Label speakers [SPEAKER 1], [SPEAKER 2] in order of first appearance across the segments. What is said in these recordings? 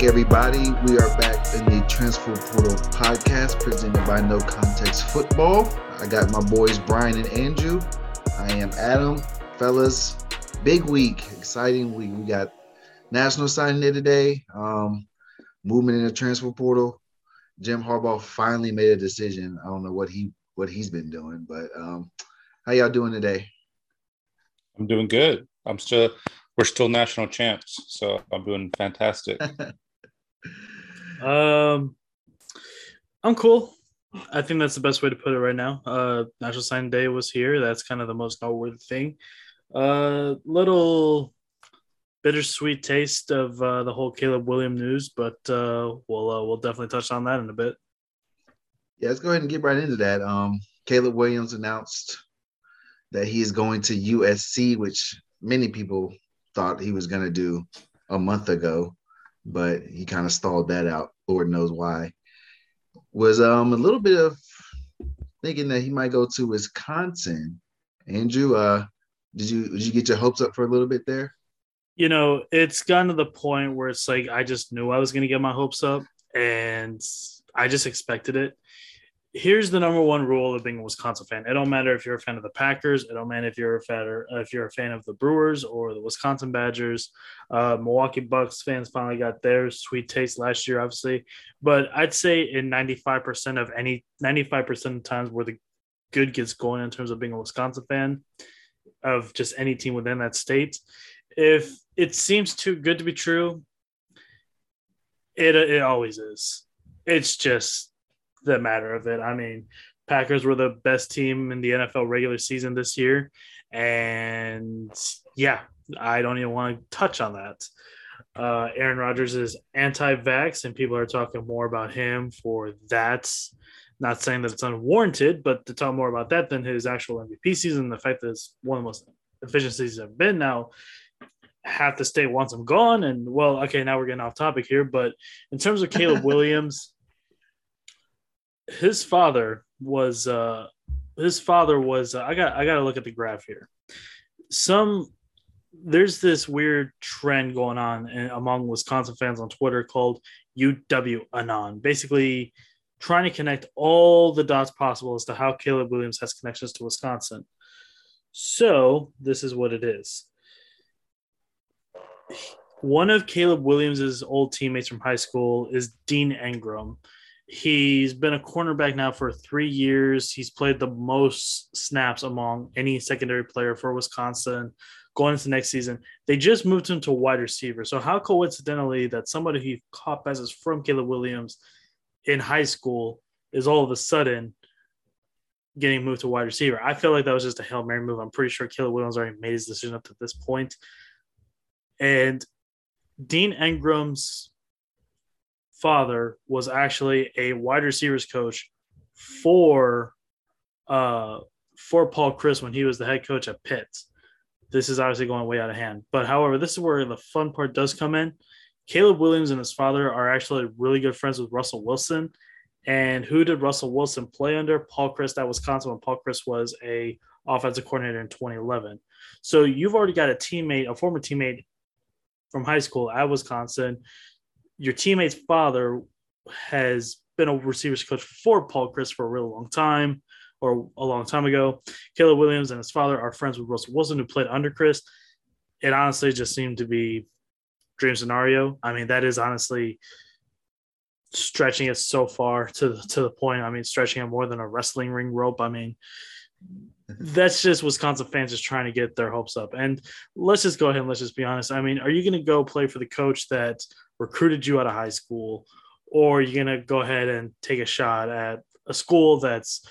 [SPEAKER 1] Back, everybody. We are back in the Transfer Portal podcast presented by No Context Football. I got my boys Brian and Andrew. I am Adam. Fellas, big week, exciting week. We got National Signing Day today, um, movement in the transfer portal. Jim Harbaugh finally made a decision. I don't know what he what he's been doing, but um, how y'all doing today?
[SPEAKER 2] I'm doing good. I'm still we're still national champs, so I'm doing fantastic.
[SPEAKER 3] um, I'm cool. I think that's the best way to put it right now. Uh, National Sign Day was here. That's kind of the most noteworthy thing. Uh, little bittersweet taste of uh, the whole Caleb William news, but uh, we'll uh, we'll definitely touch on that in a bit.
[SPEAKER 1] Yeah, let's go ahead and get right into that. Um, Caleb Williams announced that he is going to USC, which many people thought he was going to do a month ago, but he kind of stalled that out. Lord knows why. Was um a little bit of thinking that he might go to Wisconsin. Andrew, uh, did you did you get your hopes up for a little bit there?
[SPEAKER 3] You know, it's gotten to the point where it's like I just knew I was going to get my hopes up, and I just expected it here's the number one rule of being a Wisconsin fan. It don't matter if you're a fan of the Packers. It don't matter if you're a fan if you're a fan of the Brewers or the Wisconsin Badgers. Uh, Milwaukee Bucks fans finally got their sweet taste last year, obviously. But I'd say in 95% of any 95% of times where the good gets going in terms of being a Wisconsin fan of just any team within that state, if it seems too good to be true, it it always is. It's just the matter of it. I mean, Packers were the best team in the NFL regular season this year. And yeah, I don't even want to touch on that. Uh, Aaron Rodgers is anti vax, and people are talking more about him for that. Not saying that it's unwarranted, but to talk more about that than his actual MVP season, the fact that it's one of the most efficient seasons I've been now. Half the state wants him gone, and well, okay, now we're getting off topic here. But in terms of Caleb Williams, his father was uh his father was uh, I got I got to look at the graph here. Some there's this weird trend going on among Wisconsin fans on Twitter called UW Anon. Basically trying to connect all the dots possible as to how Caleb Williams has connections to Wisconsin. So, this is what it is. One of Caleb Williams's old teammates from high school is Dean Engram He's been a cornerback now for three years. He's played the most snaps among any secondary player for Wisconsin going into next season. They just moved him to wide receiver. So how coincidentally that somebody who caught passes from Caleb Williams in high school is all of a sudden getting moved to wide receiver. I feel like that was just a Hail Mary move. I'm pretty sure Caleb Williams already made his decision up to this point. And Dean Engram's father was actually a wide receivers coach for uh for Paul Chryst when he was the head coach at Pitt. This is obviously going way out of hand. But however, this is where the fun part does come in. Caleb Williams and his father are actually really good friends with Russell Wilson. And who did Russell Wilson play under? Paul Chryst at Wisconsin when Paul Chryst was a offensive coordinator in 2011. So you've already got a teammate, a former teammate from high school at Wisconsin your teammate's father has been a receivers coach for Paul Chryst for a real long time or a long time ago. Caleb Williams and his father are friends with Russell Wilson, who played under Chryst. It honestly just seemed to be dream scenario. I mean, that is honestly stretching it so far to to the point. I mean, stretching it more than a wrestling ring rope. I mean, that's just Wisconsin fans just trying to get their hopes up. And let's just go ahead and let's just be honest. I mean, are you going to go play for the coach that recruited you out of high school, or are you're gonna go ahead and take a shot at a school that's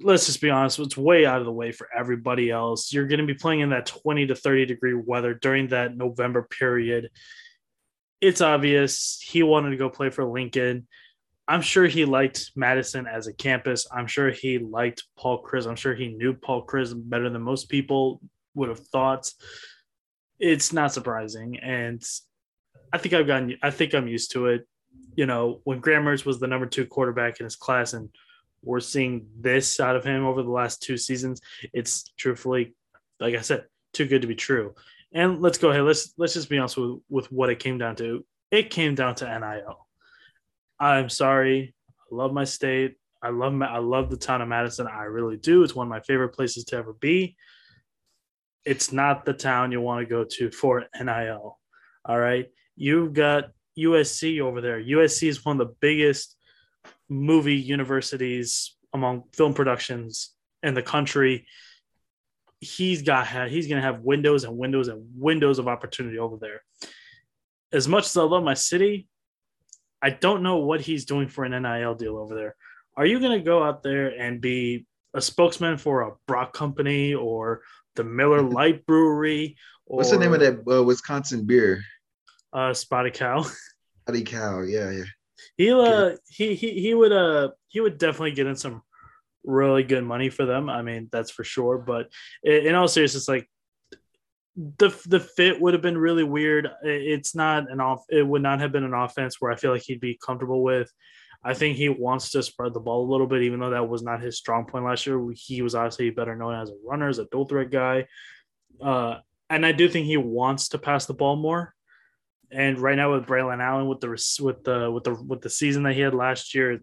[SPEAKER 3] let's just be honest, it's way out of the way for everybody else. You're going to be playing in that 20 to 30 degree weather during that November period. It's obvious he wanted to go play for Lincoln. I'm sure he liked Madison as a campus. I'm sure he liked Paul Chryst. I'm sure he knew Paul Chryst better than most people would have thought. It's not surprising. And I think I've gotten. I think I'm used to it. You know, when Graham was the number two quarterback in his class, and we're seeing this out of him over the last two seasons, it's truthfully, like I said, too good to be true. And let's go ahead. Let's let's just be honest with, with what it came down to. It came down to NIL. I'm sorry. I love my state. I love my, I love the town of Madison. I really do. It's one of my favorite places to ever be. It's not the town you want to go to for NIL. All right. You've got USC over there. USC is one of the biggest movie universities among film productions in the country. He's got he's going to have windows and windows and windows of opportunity over there. As much as I love my city, I don't know what he's doing for an NIL deal over there. Are you going to go out there and be a spokesman for a Brock company or the Miller Lite Brewery?
[SPEAKER 1] Or, What's the name of that uh, Wisconsin beer?
[SPEAKER 3] Uh, Spotted Cow.
[SPEAKER 1] Spotted Cow, yeah, yeah.
[SPEAKER 3] He uh he he he would uh he would definitely get in some really good money for them. I mean, that's for sure. But in all seriousness, like the the fit would have been really weird. It's not an off. It would not have been an offense where I feel like he'd be comfortable with. I think he wants to spread the ball a little bit, even though that was not his strong point last year. He was obviously better known as a runner, as a dual threat guy. Uh, and I do think he wants to pass the ball more. And right now with Braylon Allen, with the with the with the with the season that he had last year,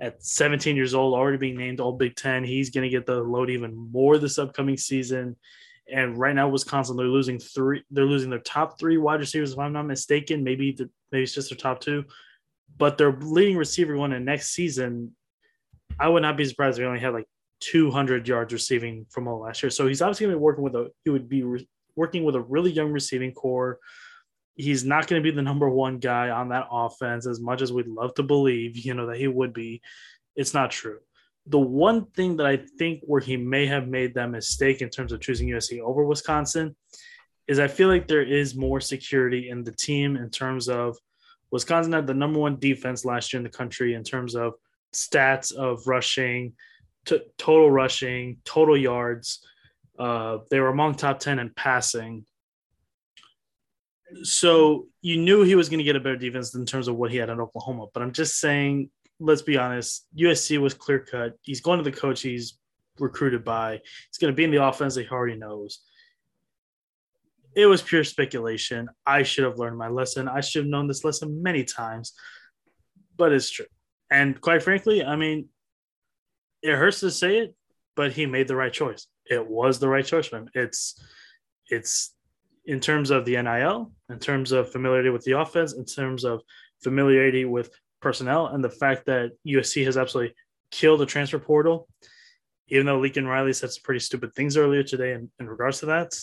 [SPEAKER 3] at 17 years old, already being named All Big Ten, he's going to get the load even more this upcoming season. And right now, Wisconsin, they're losing three. They're losing their top three wide receivers, if I'm not mistaken. Maybe the, maybe it's just their top two, but their leading receiver going in next season. I would not be surprised if he only had like 200 yards receiving from all last year. So he's obviously going to be working with a. He would be re- working with a really young receiving corps he's not going to be the number one guy on that offense as much as we'd love to believe, you know, that he would be. It's not true. The one thing that I think where he may have made that mistake in terms of choosing USC over Wisconsin is I feel like there is more security in the team in terms of Wisconsin had the number one defense last year in the country in terms of stats of rushing, t- total rushing, total yards. Uh, they were among top 10 in passing so you knew he was going to get a better defense in terms of what he had in Oklahoma. But I'm just saying, let's be honest. USC was clear cut. He's going to the coach he's recruited by. He's going to be in the offense that he already knows. It was pure speculation. I should have learned my lesson. I should have known this lesson many times, but it's true. And quite frankly, I mean, it hurts to say it, but he made the right choice. It was the right choice for him. It's it's in terms of the NIL, in terms of familiarity with the offense, in terms of familiarity with personnel, and the fact that USC has absolutely killed the transfer portal, even though Lincoln Riley said some pretty stupid things earlier today in, in regards to that,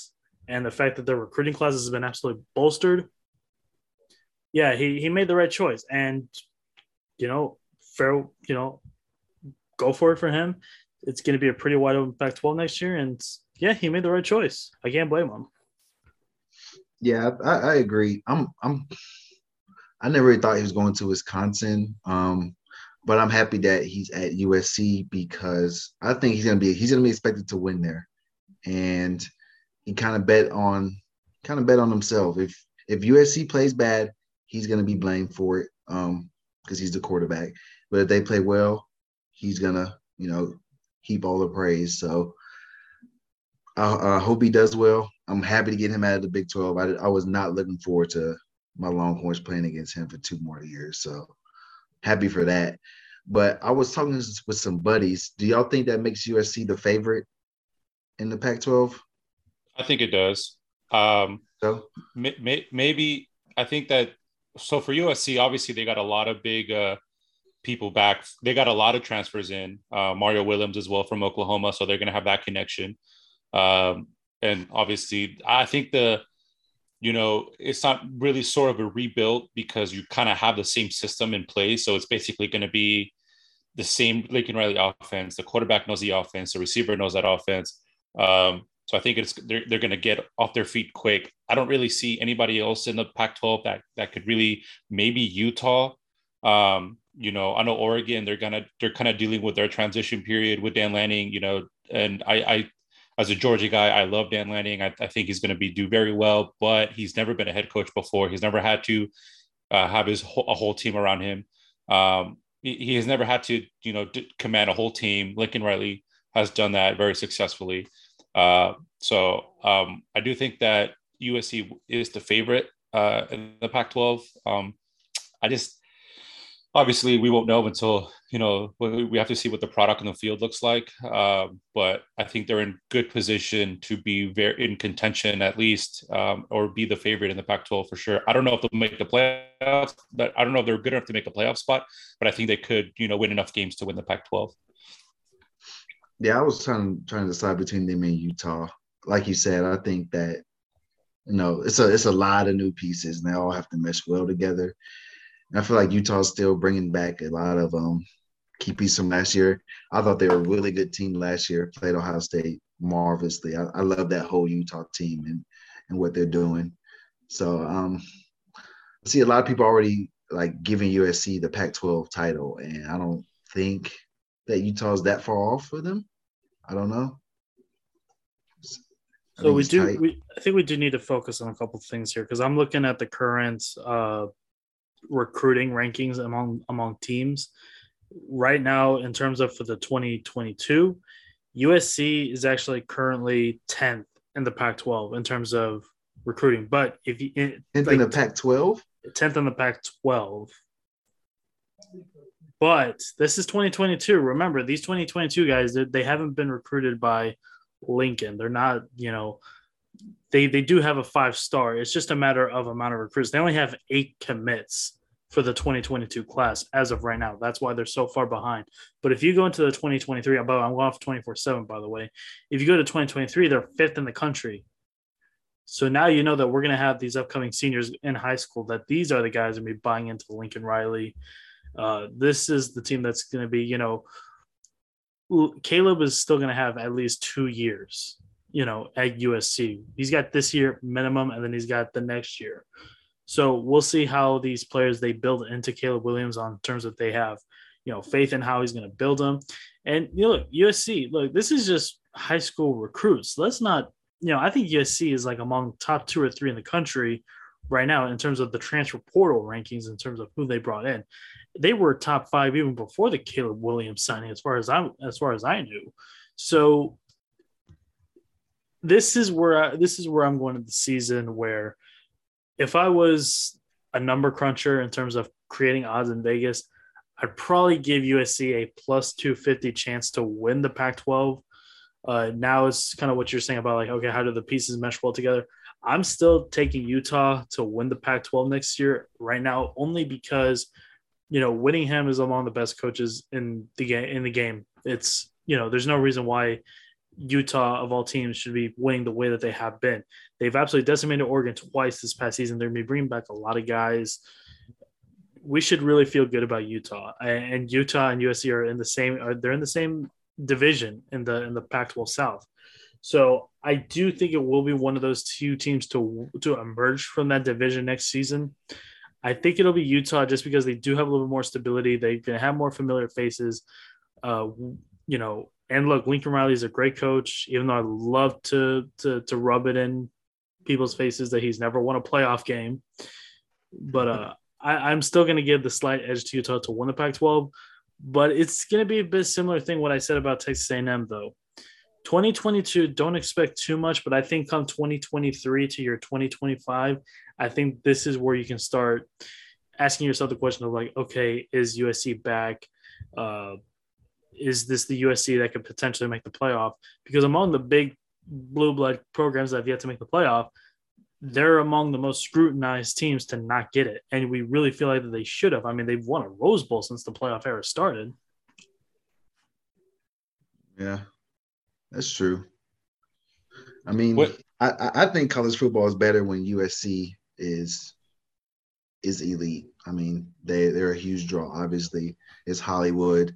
[SPEAKER 3] and the fact that their recruiting classes has been absolutely bolstered. Yeah, he, he made the right choice. And, you know, fair, you know, go for it for him. It's going to be a pretty wide open Pac 12 next year. And yeah, he made the right choice. I can't blame him.
[SPEAKER 1] Yeah, I, I agree. I'm I'm I never really thought he was going to Wisconsin. Um, but I'm happy that he's at USC because I think he's gonna be he's gonna be expected to win there. And he kind of bet on kind of bet on himself. If if USC plays bad, he's gonna be blamed for it. Um, because he's the quarterback. But if they play well, he's gonna, you know, heap all the praise. So I, I hope he does well. I'm happy to get him out of the Big 12. I, I was not looking forward to my Longhorns playing against him for two more years. So happy for that. But I was talking with some buddies. Do y'all think that makes USC the favorite in the Pac 12?
[SPEAKER 2] I think it does. Um,
[SPEAKER 1] so
[SPEAKER 2] may, may, maybe I think that so for USC, obviously they got a lot of big uh, people back. They got a lot of transfers in. Uh, Mario Williams as well from Oklahoma, so they're going to have that connection. Um, and obviously, I think the you know it's not really sort of a rebuild because you kind of have the same system in place. So it's basically going to be the same Lincoln Riley offense. The quarterback knows the offense. The receiver knows that offense. Um, so I think it's they're, they're going to get off their feet quick. I don't really see anybody else in the Pac-12 that that could really maybe Utah. Um, you know, I know Oregon. They're gonna they're kind of dealing with their transition period with Dan Lanning. You know, and I I as a Georgia guy, I love Dan Lanning. I, I think he's going to be do very well, but he's never been a head coach before. He's never had to uh, have his whole, a whole team around him. Um, he, he, has never had to, you know, d- command a whole team. Lincoln Riley has done that very successfully. Uh, so um, I do think that USC is the favorite uh, in the Pac-12. Um, I just obviously we won't know until you know we have to see what the product in the field looks like. Uh, but I think they're in good position to be very in contention at least, um, or be the favorite in the Pac-12 for sure. I don't know if they'll make the playoffs, but I don't know if they're good enough to make a playoff spot. But I think they could, you know, win enough games to win the Pac-12.
[SPEAKER 1] Yeah, I was trying trying to decide between them and Utah. Like you said, I think that you know it's a it's a lot of new pieces, and they all have to mesh well together. I feel like Utah's still bringing back a lot of um key pieces from last year. I thought they were a really good team last year. Played Ohio State marvelously. I, I love that whole Utah team and and what they're doing. So um, I see a lot of people already like giving USC the Pac-12 title, and I don't think that Utah's that far off for them. I don't know.
[SPEAKER 3] I so we do. We, I think we do need to focus on a couple things here because I'm looking at the current uh, recruiting rankings among among teams. Right now in terms of for the 2022 USC is actually currently 10th in the Pac-12 in terms of recruiting. But if you
[SPEAKER 1] 10th like, in the Pac-12
[SPEAKER 3] 10th in the Pac-12 but this is 2022 remember these 2022 guys they haven't been recruited by Lincoln. They're not you know they they do have a five star. It's just a matter of amount of recruits. They only have eight commits for the 2022 class as of right now. That's why they're so far behind. But if you go into the 2023, I'm going off 24 7, by the way. If you go to 2023, they're fifth in the country. So now you know that we're going to have these upcoming seniors in high school, that these are the guys going to be buying into Lincoln Riley. Uh, this is the team that's going to be, you know, Caleb is still going to have at least two years you know, at USC. He's got this year minimum, and then he's got the next year. So we'll see how these players they build into Caleb Williams on terms that they have, you know, faith in how he's going to build them. And you know, look, USC, look, this is just high school recruits. Let's not, you know, I think USC is like among top two or three in the country right now in terms of the transfer portal rankings in terms of who they brought in. They were top five even before the Caleb Williams signing, as far as I'm, as far as I knew. So this is where I, this is where I'm going to the season where if I was a number cruncher in terms of creating odds in Vegas, I'd probably give USC a plus 250 chance to win the Pac 12. Uh, now it's kind of what you're saying about like, okay, how do the pieces mesh well together? I'm still taking Utah to win the Pac 12 next year right now, only because, you know, Whittingham is among the best coaches in the game. In the game, it's you know, there's no reason why Utah of all teams should be winning the way that they have been. They've absolutely decimated Oregon twice this past season. They're going to be bringing back a lot of guys. We should really feel good about Utah, and Utah and USC are in the same. They're in the same division in the in the Pac-12 South. So I do think it will be one of those two teams to to emerge from that division next season. I think it'll be Utah just because they do have a little bit more stability. They can have more familiar faces. Uh, you know, and look, Lincoln Riley is a great coach, even though I love to to to rub it in people's faces that he's never won a playoff game. But uh, I, am still going to give the slight edge to Utah to win the Pac-12. But it's going to be a bit similar thing what I said about Texas A&M though. 2022, don't expect too much, but I think come 2023 to your 2025, I think this is where you can start asking yourself the question of like, okay, is USC back? Uh, is this the USC that could potentially make the playoff? Because among the big blue blood programs that have yet to make the playoff, they're among the most scrutinized teams to not get it. And we really feel like that they should have. I mean, they've won a Rose Bowl since the playoff era started.
[SPEAKER 1] Yeah, that's true. I mean, I, I think college football is better when USC is is elite. I mean, they they're a huge draw. Obviously, it's Hollywood.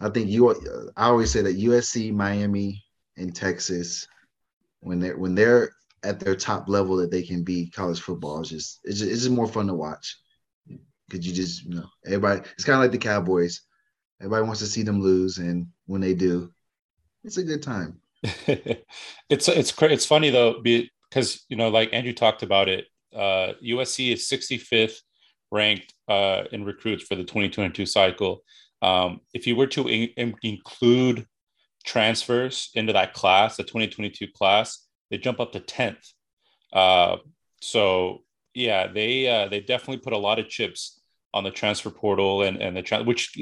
[SPEAKER 1] I think you. I always say that USC, Miami, and Texas, when they're when they're at their top level that they can be, college football is just it's just, it's just more fun to watch because you just you know everybody. It's kind of like the Cowboys. Everybody wants to see them lose, and when they do, it's a good time.
[SPEAKER 2] it's it's it's funny though because you know like Andrew talked about it. Uh, USC is 65th ranked uh, in recruits for the 2022 cycle. Um, if you were to in- include transfers into that class, the 2022 class, they jump up to 10th. Uh, so yeah, they uh, they definitely put a lot of chips on the transfer portal and and the tra- which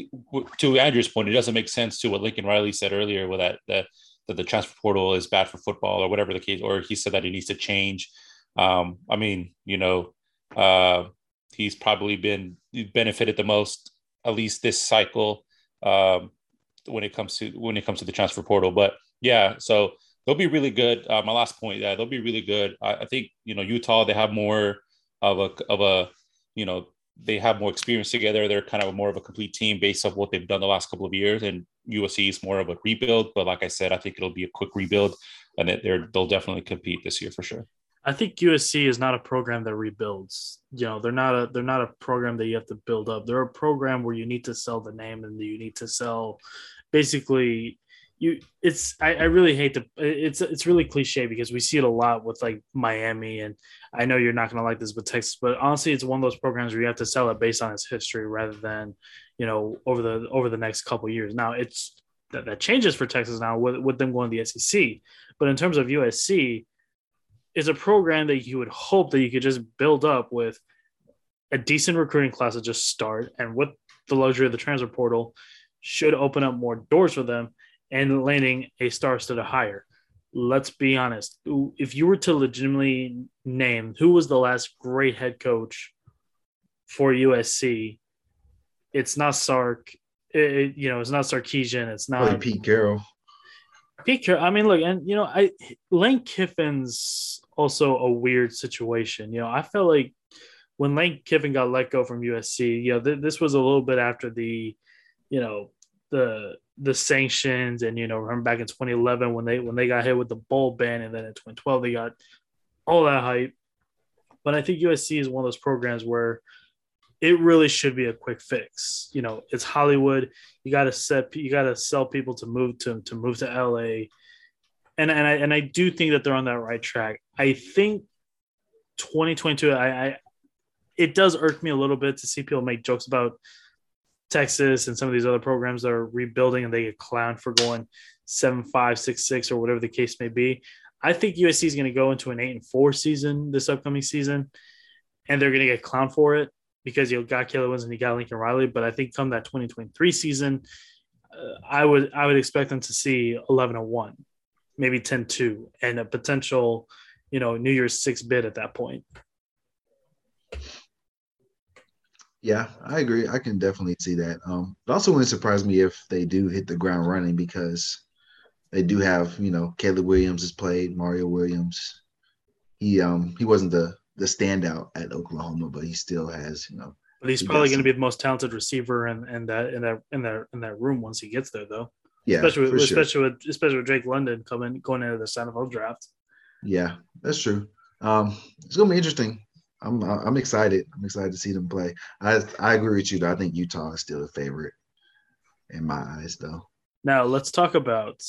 [SPEAKER 2] to Andrew's point, it doesn't make sense to what Lincoln Riley said earlier with that that that the transfer portal is bad for football or whatever the case, or he said that it needs to change. Um, I mean, you know, uh, he's probably been benefited the most, at least this cycle, um, when it comes to when it comes to the transfer portal. But yeah, so they'll be really good. Uh, my last point, yeah, they'll be really good. I, I think you know Utah, they have more of a of a you know they have more experience together. They're kind of more of a complete team based off what they've done the last couple of years. And USC is more of a rebuild. But like I said, I think it'll be a quick rebuild, and they're they'll definitely compete this year for sure.
[SPEAKER 3] I think USC is not a program that rebuilds. You know, they're not a they're not a program that you have to build up. They're a program where you need to sell the name and you need to sell basically you it's I, I really hate to it's it's really cliche because we see it a lot with like Miami and I know you're not gonna like this with Texas, but honestly it's one of those programs where you have to sell it based on its history rather than you know over the over the next couple years. Now it's that, that changes for Texas now with, with them going to the SEC. But in terms of USC, is a program that you would hope that you could just build up with a decent recruiting class to just start and with the luxury of the transfer portal should open up more doors for them and landing a star studded hire. Let's be honest. If you were to legitimately name who was the last great head coach for USC, it's not Sark. It, you know, it's not Sarkisian. It's not
[SPEAKER 1] Pete Carroll.
[SPEAKER 3] Pete Carroll. I mean, look, and you know, I Lane Kiffin's also a weird situation. You know, I felt like when Lane Kiffin got let go from USC, you know, th- this was a little bit after the, you know, the the sanctions and you know remember back in 2011 when they when they got hit with the bowl ban and then in 2012 they got all that hype but i think usc is one of those programs where it really should be a quick fix. You know it's hollywood. You got to set you got to sell people to move to to move to la and and i and i do think that they're on that right track. I think 2022 i i it does irk me a little bit to see people make jokes about Texas and some of these other programs that are rebuilding and they get clowned for going seven five six six or whatever the case may be. I think USC is going to go into an eight and four season this upcoming season, and they're going to get clowned for it because you got Caleb Williams and you got Lincoln Riley. But I think come that 2023 season, uh, I would I would expect them to see 11 and one, maybe 10-2, and a potential, you know, New Year's six bid at that point.
[SPEAKER 1] Yeah, I agree. I can definitely see that. Um, it also wouldn't surprise me if they do hit the ground running because they do have, you know, Caleb Williams has played, Mario Williams. He um he wasn't the the standout at Oklahoma, but he still has, you know.
[SPEAKER 3] But he's he probably going to be the most talented receiver in, in that in that in that in that room once he gets there, though.
[SPEAKER 1] Yeah,
[SPEAKER 3] especially with, especially sure. with especially with Drake London coming going into the NFL draft.
[SPEAKER 1] Yeah, that's true. Um, it's gonna be interesting. I'm I'm excited. I'm excited to see them play. I I agree with you. Though. I think Utah is still the favorite in my eyes, though.
[SPEAKER 3] Now let's talk about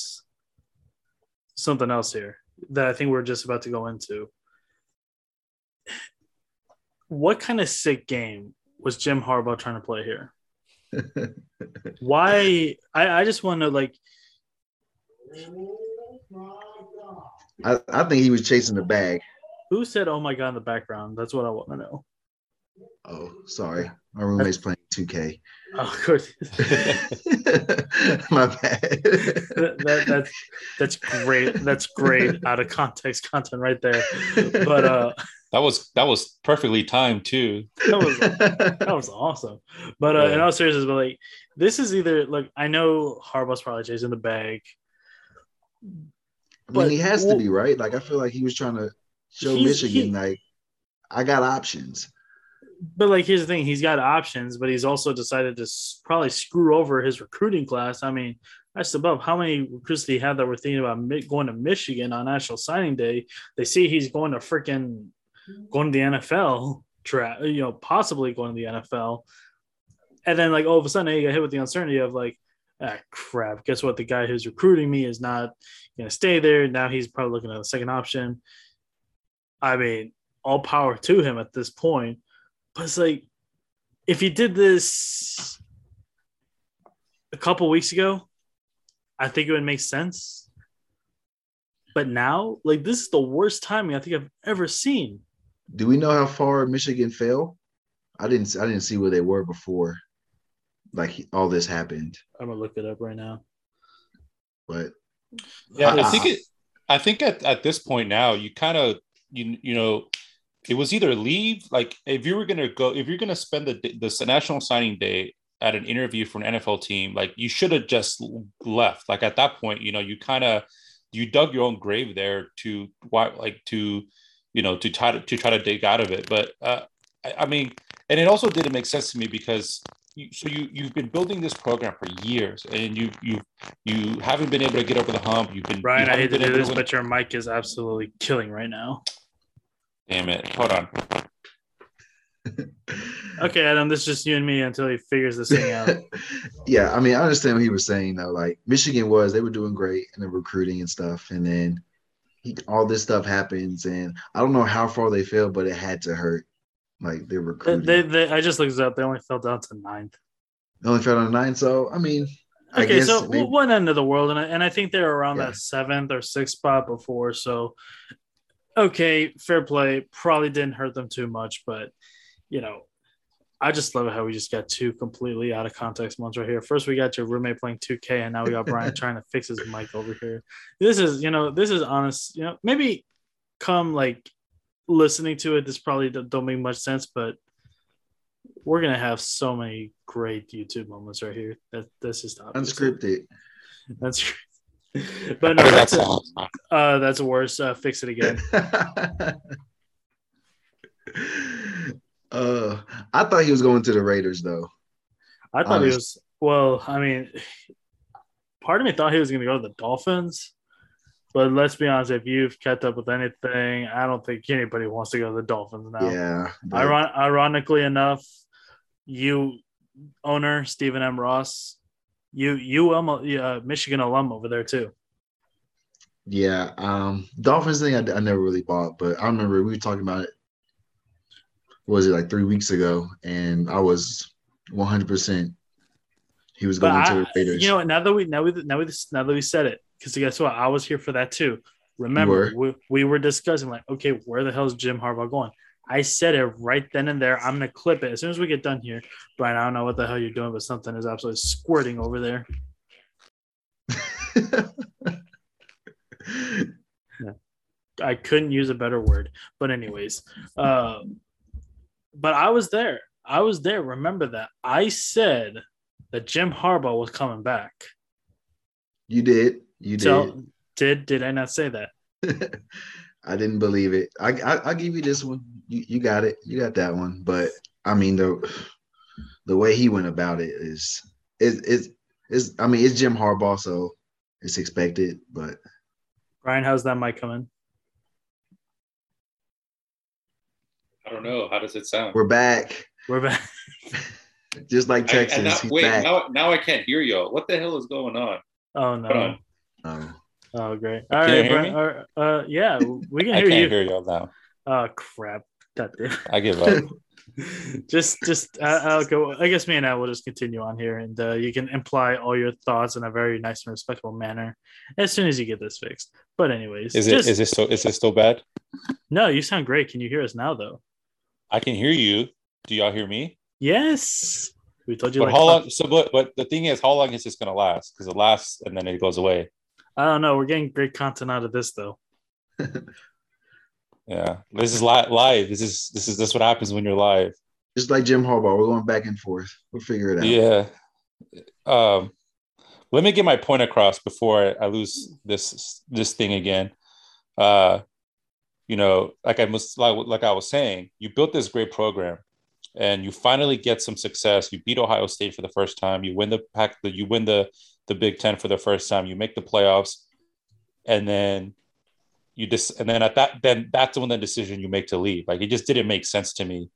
[SPEAKER 3] something else here that I think we're just about to go into. What kind of sick game was Jim Harbaugh trying to play here? Why? I, I just want to like.
[SPEAKER 1] I, I think he was chasing the bag.
[SPEAKER 3] Who said "Oh my god" in the background? That's what I want to know.
[SPEAKER 1] Oh, sorry, my roommate's playing 2K.
[SPEAKER 3] Oh, good.
[SPEAKER 1] my bad.
[SPEAKER 3] that, that, that's that's great. That's great out of context content right there. But uh,
[SPEAKER 2] that was that was perfectly timed too.
[SPEAKER 3] That was that was awesome. But uh, yeah. in all seriousness, but like this is either like I know Harbaugh's probably chasing the bag.
[SPEAKER 1] I mean, he has well, to be right. Like I feel like he was trying to show Michigan he, like I got options.
[SPEAKER 3] But like, here's the thing: he's got options, but he's also decided to probably screw over his recruiting class. I mean, that's above how many recruits he have that were thinking about going to Michigan on National Signing Day? They see he's going to freaking going to the NFL, tra- you know, possibly going to the NFL, and then like all of a sudden you get hit with the uncertainty of like, ah, crap. Guess what? The guy who's recruiting me is not going to stay there. Now he's probably looking at a second option. I mean, all power to him at this point. But it's like, if he did this a couple weeks ago, I think it would make sense. But now, like this is the worst timing I think I've ever seen.
[SPEAKER 1] Do we know how far Michigan fell? I didn't. I didn't see where they were before, like all this happened.
[SPEAKER 3] I'm gonna look it up right now.
[SPEAKER 1] But
[SPEAKER 2] Yeah, I
[SPEAKER 1] Uh,
[SPEAKER 2] think it. I think at, at this point now, you kind of you you know, it was either leave like if you were gonna go if you're gonna spend the the national signing day at an interview for an NFL team, like you should have just left. Like at that point, you know, you kind of you dug your own grave there to why like to you know to try to, to try to dig out of it. But uh, I, I mean, and it also didn't make sense to me because you, so you you've been building this program for years and you you you haven't been able to get over the hump. You've been
[SPEAKER 3] Brian,
[SPEAKER 2] you
[SPEAKER 3] I hate to do this, but your mic is absolutely killing right now.
[SPEAKER 2] Damn it. Hold on.
[SPEAKER 3] Okay, Adam, this is just you and me until he figures this thing out.
[SPEAKER 1] yeah, I mean, I understand what he was saying though. Like Michigan was, they were doing great in the recruiting and stuff, and then he, all this stuff happens, and I don't know how far they fell, but it had to hurt. Like they're
[SPEAKER 3] they,
[SPEAKER 1] recruiting.
[SPEAKER 3] they,
[SPEAKER 1] They,
[SPEAKER 3] they, I just looked it up. They only fell down to ninth.
[SPEAKER 1] They only fell down the nine, so I mean, I
[SPEAKER 3] Okay, so
[SPEAKER 1] maybe-
[SPEAKER 3] one end of the world, and I, and I think they were around
[SPEAKER 1] Yeah.
[SPEAKER 3] that seventh or sixth spot before. So, okay, fair play. Probably didn't hurt them too much, but you know, I just love how we just got two completely out of context ones right here. First, we got your roommate playing 2K, and now we got Brian trying to fix his mic over here. This is, you know, this is honest. You know, maybe come like listening to it, this probably don't don't make much sense, but we're gonna have so many great YouTube moments right here. That this is obvious.
[SPEAKER 1] unscripted.
[SPEAKER 3] That's but no, that's uh, that's worse. Uh, fix it again.
[SPEAKER 1] uh, I thought he was going to the Raiders though.
[SPEAKER 3] I thought he was well. I mean, part of me thought he was going to go to the Dolphins, but let's be honest. If you've kept up with anything, I don't think anybody wants to go to the Dolphins now.
[SPEAKER 1] Yeah, but-
[SPEAKER 3] Iron- ironically enough, you owner Stephen M. Ross, you you almost uh, Michigan alum over there too.
[SPEAKER 1] Yeah, um, Dolphins thing I, I never really bought, but I remember we were talking about it. Was it like three weeks ago? And I was one hundred percent. He was going to the Raiders.
[SPEAKER 3] you know, now that we now we now we now that we said it, because guess what? I was here for that too. Remember, we, we were discussing like, okay, where the hell is Jim Harbaugh going? I said it right then and there. I'm gonna clip it as soon as we get done here. Brian, I don't know what the hell you're doing, but something is absolutely squirting over there. I couldn't use a better word, but anyways, uh, but I was there. I was there. Remember that I said that Jim Harbaugh was coming back.
[SPEAKER 1] you did. You did.
[SPEAKER 3] So did did I not say that?
[SPEAKER 1] I didn't believe it. I, I I'll give you this one. You you got it. You got that one. But I mean the the way he went about it is is is is I mean it's Jim Harbaugh, so it's expected. But
[SPEAKER 3] Brian, how's that mic coming?
[SPEAKER 2] I don't know. How does it sound?
[SPEAKER 1] we're back,
[SPEAKER 3] We're back.
[SPEAKER 1] just like
[SPEAKER 2] I-
[SPEAKER 1] Texas.
[SPEAKER 2] and now, wait,
[SPEAKER 1] back.
[SPEAKER 2] now, now I can't hear y'all. What the hell is going on?
[SPEAKER 3] Oh
[SPEAKER 2] Hold
[SPEAKER 3] no.
[SPEAKER 2] on.
[SPEAKER 1] Oh.
[SPEAKER 3] Oh great. All
[SPEAKER 2] Can
[SPEAKER 3] right,
[SPEAKER 2] hear
[SPEAKER 3] Brian. Uh, uh, yeah, we can hear you.
[SPEAKER 2] I can't
[SPEAKER 3] you.
[SPEAKER 2] hear y'all now.
[SPEAKER 3] Oh crap. God damn.
[SPEAKER 2] I give up.
[SPEAKER 3] just just uh, I'll go. I guess me and I will just continue on here, and uh, you can imply all your thoughts in a very nice and respectful manner as soon as you get this fixed. But anyways,
[SPEAKER 2] Is it
[SPEAKER 3] just,
[SPEAKER 2] is this so is this still bad?
[SPEAKER 3] no? You sound great. Can you hear us now, though?
[SPEAKER 2] I can hear you. Do y'all hear me?
[SPEAKER 3] Yes. We told you.
[SPEAKER 2] But
[SPEAKER 3] like
[SPEAKER 2] how long? So, but but the thing is, how long is this gonna last? Because it lasts and then it goes away.
[SPEAKER 3] I don't know. We're getting great content out of this, though.
[SPEAKER 2] Yeah, this is li- live. This is this is this is what happens when you're live.
[SPEAKER 1] Just like Jim Harbaugh, we're going back and forth. We'll figure it out.
[SPEAKER 2] Yeah. Um, let me get my point across before I, I lose this this thing again. Uh, you know, like I was like, like I was saying, you built this great program, and you finally get some success. You beat Ohio State for the first time. You win the pack. You win the the Big Ten for the first time. You make the playoffs, and then you just and then at that then that's when the decision you make to leave. Like it just didn't make sense to me.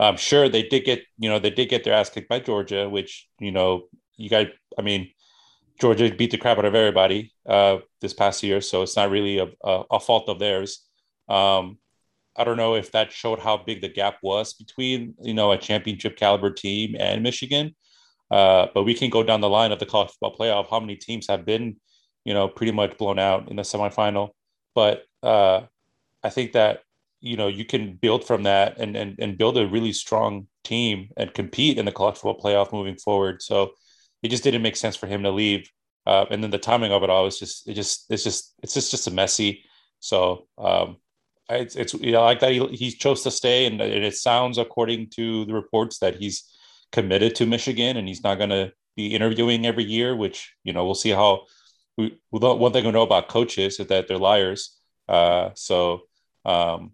[SPEAKER 2] Um, sure, they did get you know they did get their ass kicked by Georgia, which you know you guys. I mean, Georgia beat the crap out of everybody uh, this past year, so it's not really a, a, a fault of theirs. Um, I don't know if that showed how big the gap was between you know a championship caliber team and Michigan, uh, but we can go down the line of the college football playoff. How many teams have been you know pretty much blown out in the semifinal? but uh, I think that you know you can build from that and and and build a really strong team and compete in the college football playoff moving forward. So it just didn't make sense for him to leave. Uh, and then the timing of it all is just it just it's just it's just just a messy. So um, it's it's you know like that he, he chose to stay and, and it sounds according to the reports that he's committed to Michigan and he's not going to be interviewing every year. Which you know we'll see how. We, one thing we know about coaches is that they're liars. Uh, so um,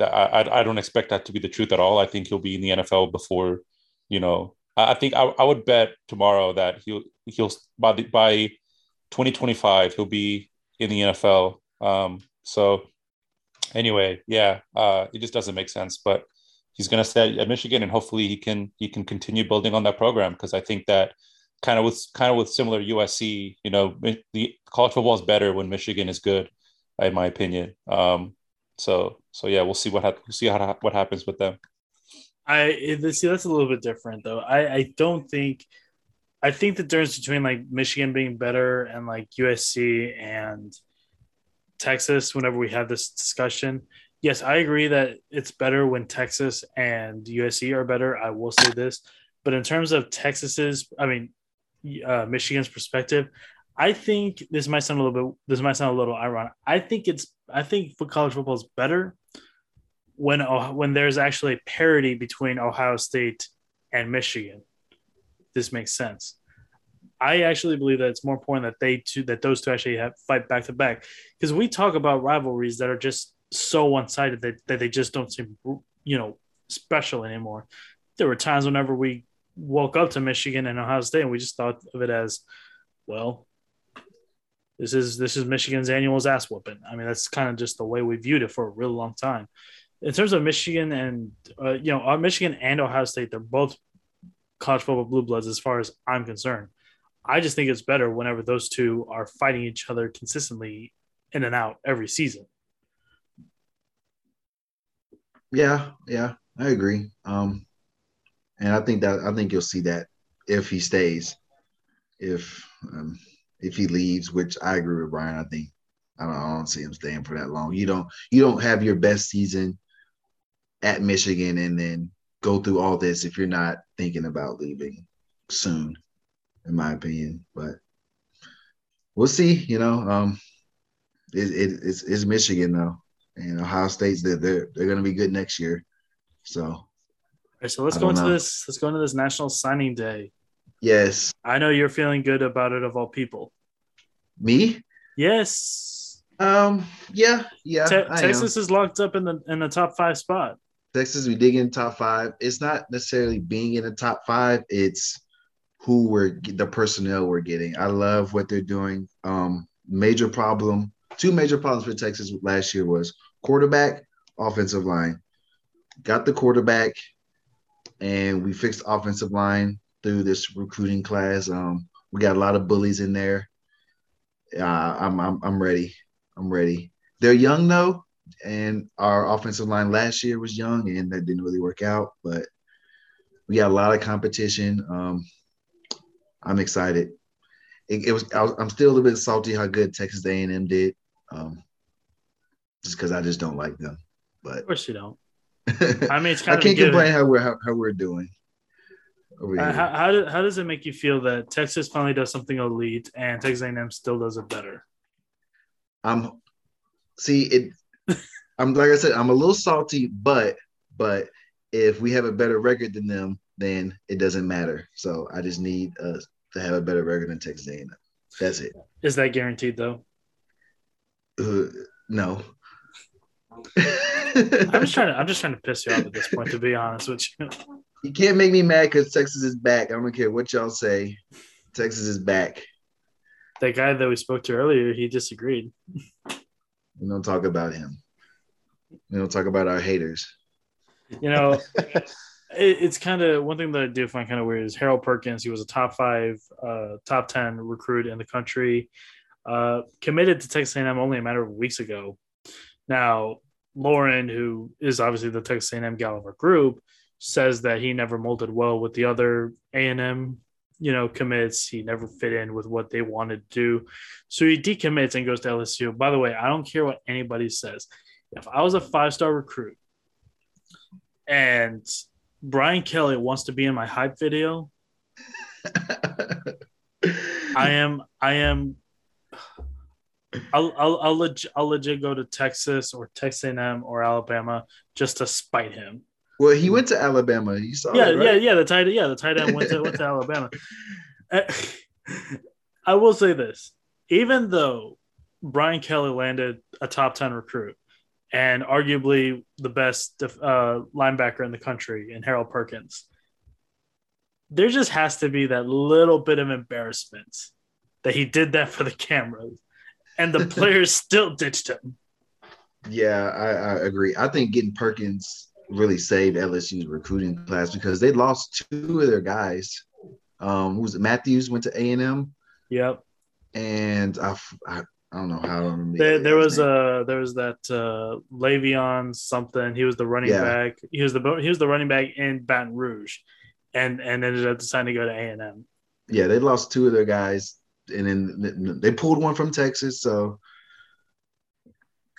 [SPEAKER 2] I, I don't expect that to be the truth at all. I think he'll be in the NFL before, you know. I think I, I would bet tomorrow that he'll he'll by the, by 2025 he'll be in the NFL. Um, so anyway, yeah, uh, it just doesn't make sense. But he's going to stay at Michigan, and hopefully he can he can continue building on that program because I think that kind of with kind of with similar USC, you know, the college football is better when Michigan is good, in my opinion. Um, so so yeah, we'll see what ha- see how what happens with them.
[SPEAKER 3] I see that's a little bit different though. I I don't think I think the difference between like Michigan being better and like USC and Texas whenever we have this discussion. Yes, I agree that it's better when Texas and USC are better. I will say this, but in terms of Texas's, I mean, uh, Michigan's perspective, I think this might sound a little bit. This might sound a little ironic. I think it's. I think college football is better when when there's actually parity between Ohio State and Michigan. This makes sense. I actually believe that it's more important that they two that those two actually have fight back to back because we talk about rivalries that are just so one sided that, that they just don't seem you know special anymore. There were times whenever we woke up to Michigan and Ohio State and we just thought of it as well this is this is Michigan's annual ass whooping. I mean, that's kind of just the way we viewed it for a really long time. In terms of Michigan and uh, you know, uh, Michigan and Ohio State, they're both college football blue bloods as far as I'm concerned. I just think it's better whenever those two are fighting each other consistently in and out every season.
[SPEAKER 1] Yeah, yeah, I agree. Um, and I think that I think you'll see that if he stays. If um, if he leaves, which I agree with Brian. I think I don't, I don't see him staying for that long. You don't you don't have your best season at Michigan and then go through all this if you're not thinking about leaving soon, in my opinion. But we'll see. You know, um, it, it, it's, it's Michigan though, and Ohio State's they're they're, they're going to be good next year. So, All right,
[SPEAKER 3] so let's go into know. this. Let's go into this National Signing Day.
[SPEAKER 1] Yes.
[SPEAKER 3] I know you're feeling good about it of all people.
[SPEAKER 1] Me?
[SPEAKER 3] Yes.
[SPEAKER 1] Um. Yeah. Yeah.
[SPEAKER 3] Te- Texas A&M. is locked up in the in the top five spot.
[SPEAKER 1] Texas, we dig in top five. It's not necessarily being in the top five. It's who we're the personnel we're getting. I love what they're doing. Um. Major problem. Two major problems for Texas last year was quarterback, offensive line. Got the quarterback, and we fixed offensive line through this recruiting class. Um, we got a lot of bullies in there uh, I'm, I'm I'm ready. I'm ready. They're young though, and our offensive line last year was young, and that didn't really work out. But we got a lot of competition. Um, I'm excited. It, it was, I am still a little bit salty how good Texas A&M did, um, just because I just don't like them. But
[SPEAKER 3] of course you don't. I mean, it's kind
[SPEAKER 1] I can't complain how we're how, how we're doing.
[SPEAKER 3] Uh, how, how, do, how does it make you feel that Texas finally does something elite and Texas A&M still does it better?
[SPEAKER 1] I'm see it. I'm like I said, I'm a little salty, but but if we have a better record than them, then it doesn't matter. So I just need us to have a better record than Texas A&M. That's it.
[SPEAKER 3] Is that guaranteed though?
[SPEAKER 1] Uh, no.
[SPEAKER 3] I'm just trying to. I'm just trying to piss you off at this point. To be honest with you.
[SPEAKER 1] You can't make me mad because Texas is back. I don't care what y'all say. Texas is back.
[SPEAKER 3] That guy that we spoke to earlier, he disagreed.
[SPEAKER 1] We don't talk about him. We don't talk about our haters.
[SPEAKER 3] You know, it, it's kind of one thing that I do find kind of weird is Harold Perkins. He was a top five, uh, top ten recruit in the country. Uh, committed to Texas A&M only a matter of weeks ago. Now, Lauren, who is obviously the Texas A&M gal of our group, says that he never molded well with the other A&M you know, commits. He never fit in with what they wanted to do. So he decommits and goes to LSU. By the way, I don't care what anybody says. If I was a five star recruit and Brian Kelly wants to be in my hype video, I am, I am, I'll, I'll, I'll, legit, I'll legit go to Texas or Texas A&M or Alabama just to spite him.
[SPEAKER 1] Well, he went to Alabama. You saw
[SPEAKER 3] yeah,
[SPEAKER 1] it, right?
[SPEAKER 3] yeah, yeah. The tight, yeah, the tight end went to went to Alabama. Uh, I will say this: even though Brian Kelly landed a top ten recruit and arguably the best uh, linebacker in the country in Harold Perkins, there just has to be that little bit of embarrassment that he did that for the cameras, and the players still ditched him.
[SPEAKER 1] Yeah, I, I agree. I think getting Perkins really saved LSU's recruiting class because they lost two of their guys. Um, was it? Matthews went to A and M.
[SPEAKER 3] Yep.
[SPEAKER 1] And I, I, I don't know how.
[SPEAKER 3] There, there was a uh, there was that uh, Le'Veon something. He was the running
[SPEAKER 1] Yeah.
[SPEAKER 3] back. He was the he was the running back in Baton Rouge, and and ended up deciding to go to A and M.
[SPEAKER 1] Yeah, they lost two of their guys, and then they pulled one from Texas. So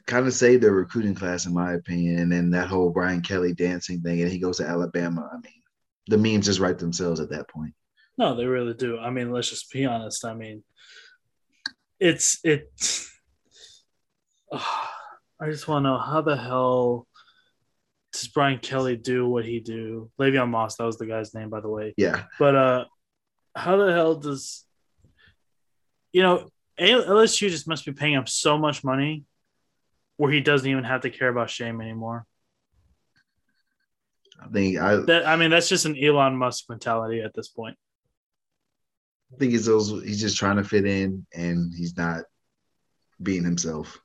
[SPEAKER 1] kind of saved their recruiting class, in my opinion. And then that whole Brian Kelly dancing thing, and he goes to Alabama. I mean, the memes just write themselves at that point.
[SPEAKER 3] No, they really do. I mean, let's just be honest. I mean, it's it's. I just want to know how the hell does Brian Kelly do what he do? Le'Veon Moss, that was the guy's name, by the way.
[SPEAKER 1] Yeah,
[SPEAKER 3] But uh, how the hell does you know LSU just must be paying him so much money where he doesn't even have to care about shame anymore?
[SPEAKER 1] I think I,
[SPEAKER 3] That I mean, that's just an Elon Musk mentality at this point.
[SPEAKER 1] I think he's those, he's just trying to fit in, and he's not being himself,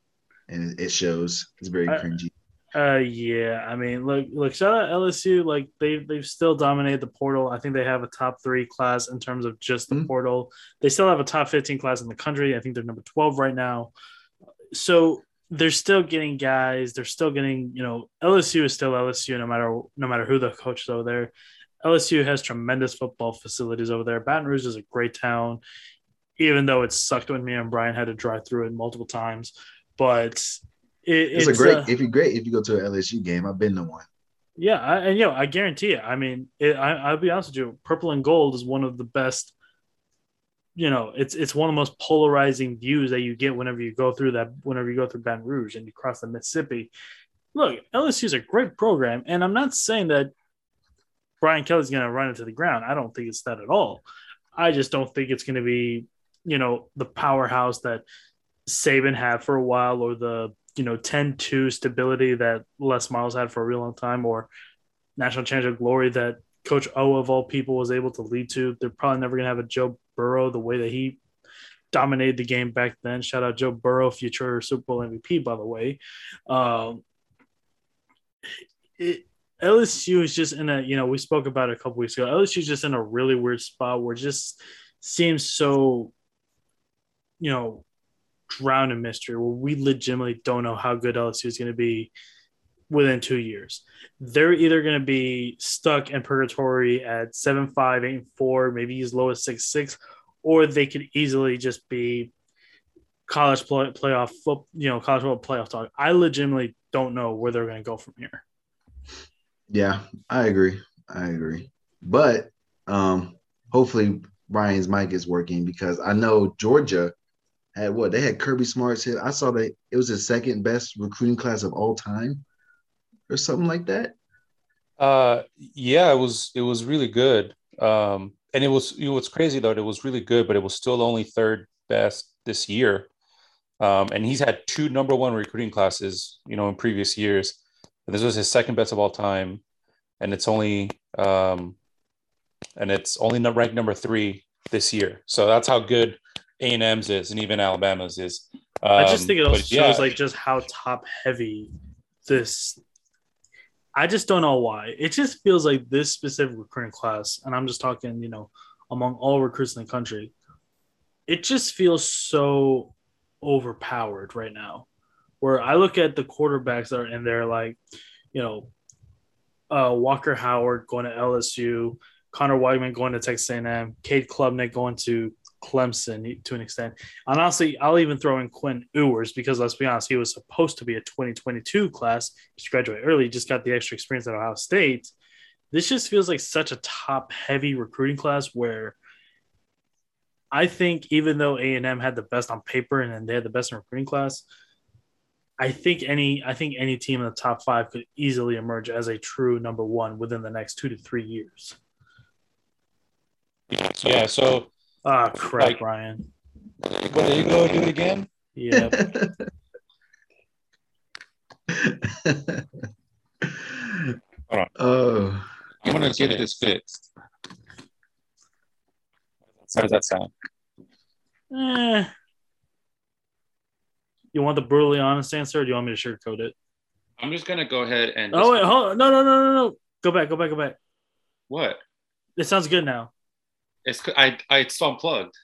[SPEAKER 1] and it, it shows. It's very
[SPEAKER 3] I-
[SPEAKER 1] cringy.
[SPEAKER 3] Uh, yeah. I mean, look, look. Shout out LSU. Like they they've still dominated the portal. I think they have a top three class in terms of just the
[SPEAKER 1] Mhm.
[SPEAKER 3] portal. They still have a top fifteen class in the country. I think they're number twelve right now. So they're still getting guys. They're still getting. You know, LSU is still LSU no matter no matter who the coach is over there. LSU has tremendous football facilities over there. Baton Rouge is a great town, even though it sucked when me and Brian had to drive through it multiple times. But it,
[SPEAKER 1] It's, a great
[SPEAKER 3] uh,
[SPEAKER 1] if you're great if you go to an LSU game. I've been to one.
[SPEAKER 3] yeah, I, and you know, I guarantee it. I mean, it, I, I'll be honest with you. Purple and gold is one of the best. You know, it's it's one of the most polarizing views that you get whenever you go through that. Whenever you go through Baton Rouge and you cross the Mississippi, look, LSU is a great program, and I'm not saying that Brian Kelly's going to run it to the ground. I don't think it's that at all. I just don't think it's going to be, you know, the powerhouse that Saban had for a while, or the you know 10-2 stability that Les Miles had for a real long time, or national championship glory that Coach O of all people was able to lead to. They're probably never going to have a Joe Burrow the way that he dominated the game back then. Shout out Joe Burrow, future Super Bowl MVP, by the way. Um, it, LSU is just in a, you know, we spoke about a couple weeks ago. LSU is just in a really weird spot where just seems so, you know, drowned in mystery where we legitimately don't know how good LSU is going to be within two years. They're either going to be stuck in purgatory at seven five, eight four, maybe as low as six six, or they could easily just be college play, playoff, you know, college football playoff talk. I legitimately don't know where they're going to go from here.
[SPEAKER 1] Yeah, I agree. I agree. But um, hopefully Brian's mic is working because I know Georgia had what they had Kirby Smart's hit. I saw that it was the second best recruiting class of all time, or something like that.
[SPEAKER 2] Uh, yeah, it was it was really good. Um, and it was you know, what's crazy though, it was really good, but it was still only third best this year. Um, and he's had two number one recruiting classes, you know, in previous years. And this was his second best of all time, and it's only um, and it's only ranked number three this year. So that's how good A and M's is, and even Alabama's is. Um,
[SPEAKER 3] I just think it also
[SPEAKER 2] but
[SPEAKER 3] shows like just how top heavy this. I just don't know why. It just feels like this specific recruiting class, and I'm just talking, you know, among all recruits in the country, it just feels so overpowered right now. Where I look at the quarterbacks that are in there, like, you know, uh, Walker Howard going to LSU, Conner Weigman going to Texas A&M, Cade Klubnik going to Clemson to an extent. And honestly, I'll even throw in Quinn Ewers because let's be honest, he was supposed to be a 2022 class. He graduated early, just got the extra experience at Ohio State. This just feels like such a top heavy recruiting class where I think even though A&M had the best on paper and then they had the best in recruiting class, I think any I think any team in the top five could easily emerge as a true number one within the next two to three years.
[SPEAKER 2] Yeah. So.
[SPEAKER 3] Ah, crap, like, Brian.
[SPEAKER 2] What there you go. Do it again.
[SPEAKER 3] Yeah.
[SPEAKER 2] oh. I'm gonna get this fixed. How does that sound?
[SPEAKER 3] Eh, you want the brutally honest answer, or do you want me to sugarcoat it?
[SPEAKER 2] I'm just gonna go ahead and.
[SPEAKER 3] Oh wait, hold on. no, no, no, no, no. Go back, go back, go back.
[SPEAKER 2] What?
[SPEAKER 3] It sounds good now.
[SPEAKER 2] It's I I it's unplugged.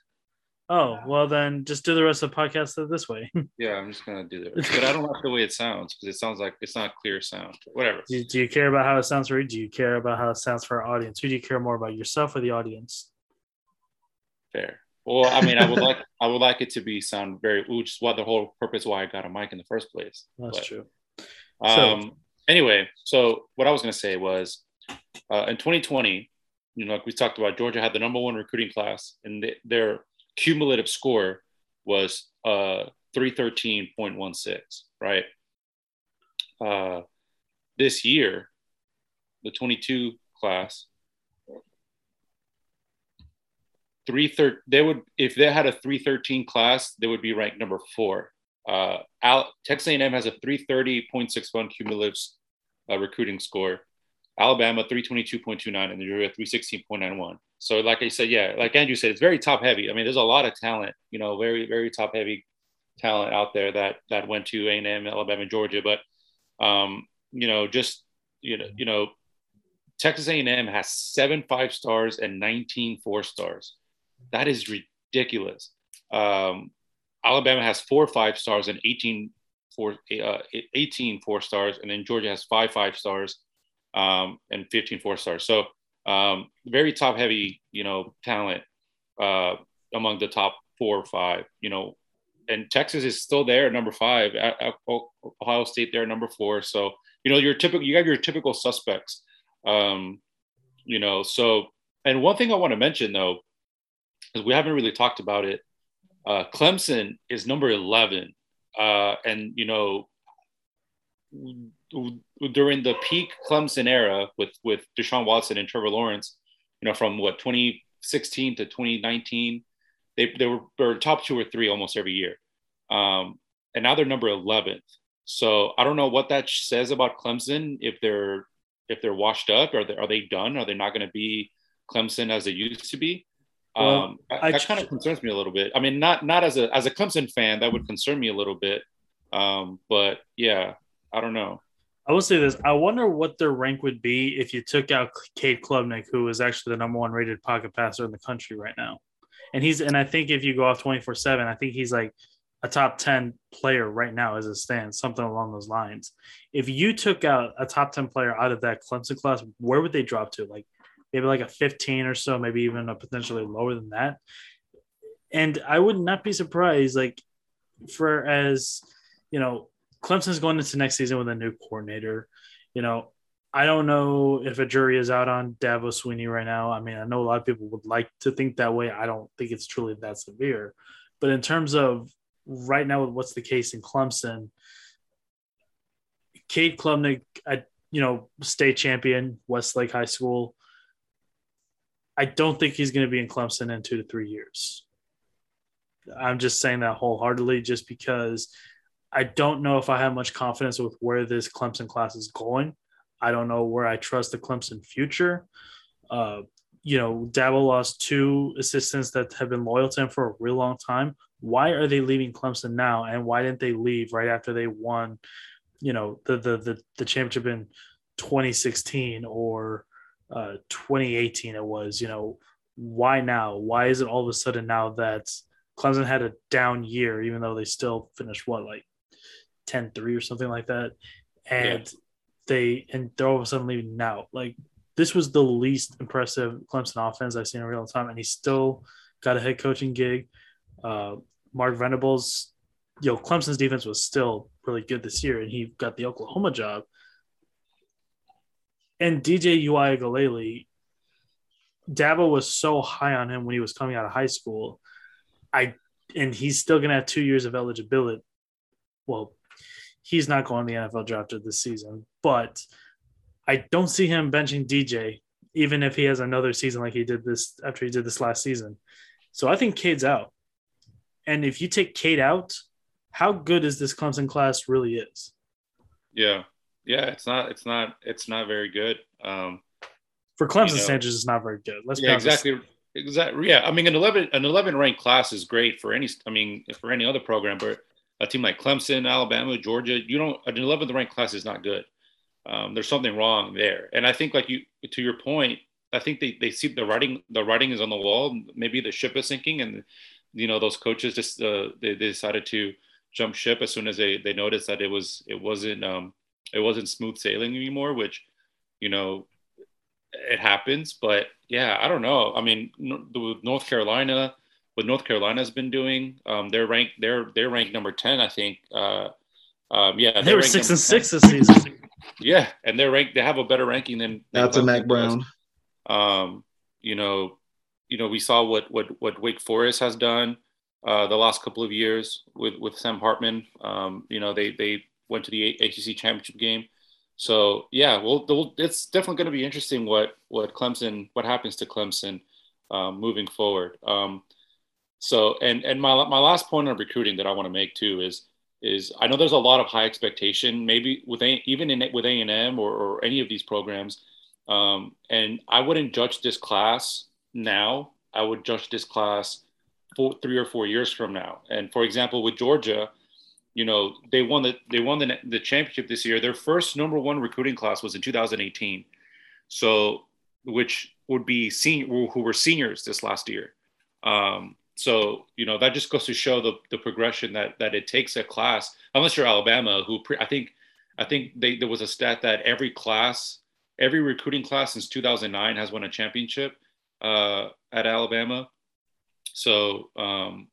[SPEAKER 3] Oh well, then just do the rest of the podcast this way.
[SPEAKER 2] yeah, I'm just gonna do that, but I don't like the way it sounds because it sounds like it's not clear sound. Whatever.
[SPEAKER 3] Do, do you care about how it sounds for you? Do you care about how it sounds for our audience? Who do you care more about, yourself or the audience?
[SPEAKER 2] Fair. Well, I mean, I would like I would like it to be sound very, which is what the whole purpose why I got a mic in the first place.
[SPEAKER 3] That's but, true.
[SPEAKER 2] Um. So, anyway, so what I was gonna say was, uh, in 2020, you know, like we talked about, Georgia had the number one recruiting class, and their cumulative score was uh 313.16, right? Uh, this year, the 22 class three thir- they would if they had a 313 class they would be ranked number four uh Al- texas a&m has a 330.61 cumulative uh, recruiting score alabama 322.29 and georgia 316.91 so like i said yeah like andrew said it's very top heavy. I mean there's a lot of talent you know very very top heavy talent out there that that went to a&m alabama and georgia. But um you know just you know you know texas a&m has seven five stars and 19 four stars. That is ridiculous. Um, Alabama has four five stars and 18 four, uh, 18 four stars, and then Georgia has five five stars um, and 15 four stars. So um, very top heavy, you know, talent uh, among the top four or five. You know, and Texas is still there number five. Ohio State there number four. So you know, your typical you have your typical suspects. Um, you know, so and one thing I want to mention though because we haven't really talked about it. Uh, Clemson is number 11. Uh, and, you know, during the peak Clemson era with, with Deshaun Watson and Trevor Lawrence, you know, from what, 2016 to 2019, they, they were, they were top two or three almost every year. Um, and now they're number 11th. So I don't know what that says about Clemson. If they're, if they're washed up, are they, are they done? Are they not going to be Clemson as they used to be? Well, um, that, that kind of concerns me a little bit. I mean, not not as a as a Clemson fan, that would concern me a little bit. Um, but yeah, I don't know.
[SPEAKER 3] I will say this: I wonder what their rank would be if you took out Cade Klubnik, who is actually the number one rated pocket passer in the country right now. And he's and I think if you go off twenty four seven, I think he's like a top ten player right now as it stands, something along those lines. If you took out a top ten player out of that Clemson class, where would they drop to? Like maybe like a 15 or so, maybe even a potentially lower than that. And I would not be surprised, like, for as you know, Clemson's going into next season with a new coordinator. You know, I don't know if a jury is out on Dabo Swinney right now. I mean, I know a lot of people would like to think that way. I don't think it's truly that severe. But in terms of right now, with what's the case in Clemson? Cade Klubnik, you know, state champion, Westlake High School. I don't think he's going to be in Clemson in two to three years. I'm just saying that wholeheartedly, just because I don't know if I have much confidence with where this Clemson class is going. I don't know where I trust the Clemson future. Uh, you know, Dabo lost two assistants that have been loyal to him for a real long time. Why are they leaving Clemson now? And why didn't they leave right after they won, you know, the the the, the championship in 2016 or uh, 2018 it was you know why now why is it all of a sudden now that clemson had a down year even though they still finished what like 10-3 or something like that and yeah. they and they're all of a sudden leaving now like this was the least impressive Clemson offense I've seen in a real time, and he still got a head coaching gig. Uh, Mark Venables, yo, Clemson's defense was still really good this year, and he got the Oklahoma job. And DJ Uiagalelei, Dabo was so high on him when he was coming out of high school. I and he's still gonna have two years of eligibility. Well, he's not going to the NFL draft this season, but I don't see him benching DJ, even if he has another season like he did this after he did this last season. So I think Cade's out. And if you take Cade out, how good is this Clemson class really is?
[SPEAKER 2] Yeah. Yeah, it's not it's not it's not very good. Um
[SPEAKER 3] for Clemson you know, standards, it's not very good. Let's
[SPEAKER 2] yeah, exactly. Exactly. Yeah. I mean, an 11, an 11 ranked class is great for any, I mean, for any other program, but a team like Clemson, Alabama, Georgia, you don't, an 11th ranked class is not good. Um, there's something wrong there. And I think like you, to your point, I think they, they see the writing, the writing is on the wall. Maybe the ship is sinking and, you know, those coaches just, uh, they, they decided to jump ship as soon as they, they noticed that it was, it wasn't, um, it wasn't smooth sailing anymore, which, you know, it happens. But yeah, I don't know. I mean, North Carolina, what North Carolina's been doing, um, they're ranked they're they're ranked number ten, I think. Uh, um, yeah,
[SPEAKER 3] they were six and 10. six this season.
[SPEAKER 2] yeah, and they're ranked. They have a better ranking than.
[SPEAKER 1] That's a Mack Brown.
[SPEAKER 2] Um, you know, you know, we saw what what what Wake Forest has done uh, the last couple of years with with Sam Hartman. Um, you know, they they went to the ACC championship game. So yeah, well, it's definitely going to be interesting what what Clemson, what happens to Clemson um, moving forward. So and and my my last point on recruiting that I want to make too is is I know there's a lot of high expectation, maybe with a, even in with A and M or, or any of these programs, um, and I wouldn't judge this class now. I would judge this class four, three or four years from now. And for example, with Georgia, you know they won the they won the, the championship this year their first number one recruiting class was in 2018 so which would be senior who were seniors this last year um, so you know that just goes to show the, the progression that that it takes a class unless you're alabama who pre, i think i think they, there was a stat that every class every recruiting class since 2009 has won a championship uh, at alabama so um,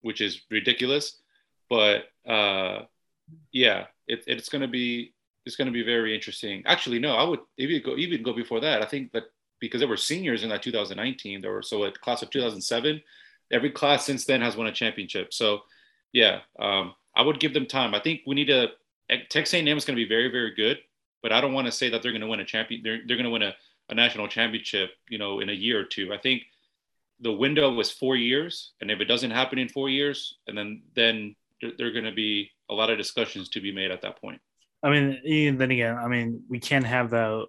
[SPEAKER 2] which is ridiculous but uh, yeah, it, it's going to be it's going to be very interesting. Actually, no, I would even go even go before that. I think that because there were seniors in that 2019, there were so a class of 2007. Every class since then has won a championship. So, yeah, um, I would give them time. I think we need to. Texas A&M is going to be very very good, but I don't want to say that they're going to win a champion. They're they're going to win a, a national championship, you know, in a year or two. I think the window was four years, and if it doesn't happen in four years, and then then there are going to be a lot of discussions to be made at that point.
[SPEAKER 3] I mean, then again, I mean, we can't have that.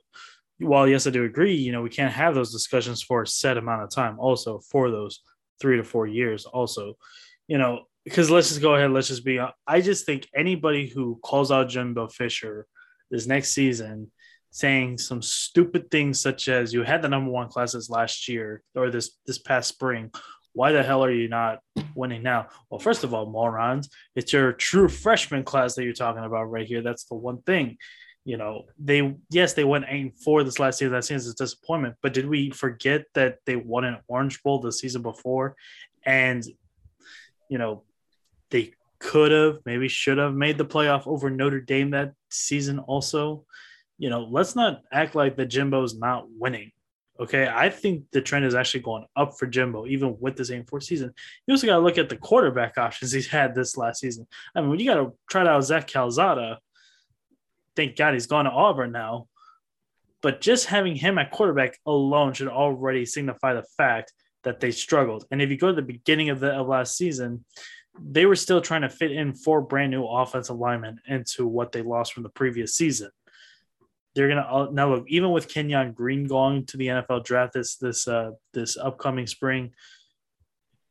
[SPEAKER 3] While yes, I do agree, you know, we can't have those discussions for a set amount of time. Also, for those three to four years, also, you know, because let's just go ahead. Let's just be. I just think anybody who calls out Jimbo Fisher this next season, saying some stupid things such as you had the number one classes last year or this this past spring, why the hell are you not winning now? Well, first of all, morons, it's your true freshman class that you're talking about right here. That's the one thing. You know, they yes, they went eight for this last season. That seems a disappointment. But did we forget that they won an Orange Bowl the season before, and you know, they could have, maybe should have made the playoff over Notre Dame that season. Also, you know, let's not act like the Jimbo's not winning. Okay, I think the trend is actually going up for Jimbo, even with the same 4 season. You also got to look at the quarterback options he's had this last season. I mean, you got to try out Zach Calzada, thank God he's gone to Auburn now. But just having him at quarterback alone should already signify the fact that they struggled. And if you go to the beginning of the of last season, they were still trying to fit in four brand new offensive linemen into what they lost from the previous season they're gonna uh, now look even with Kenyon Green going to the NFL draft this this uh, this upcoming spring.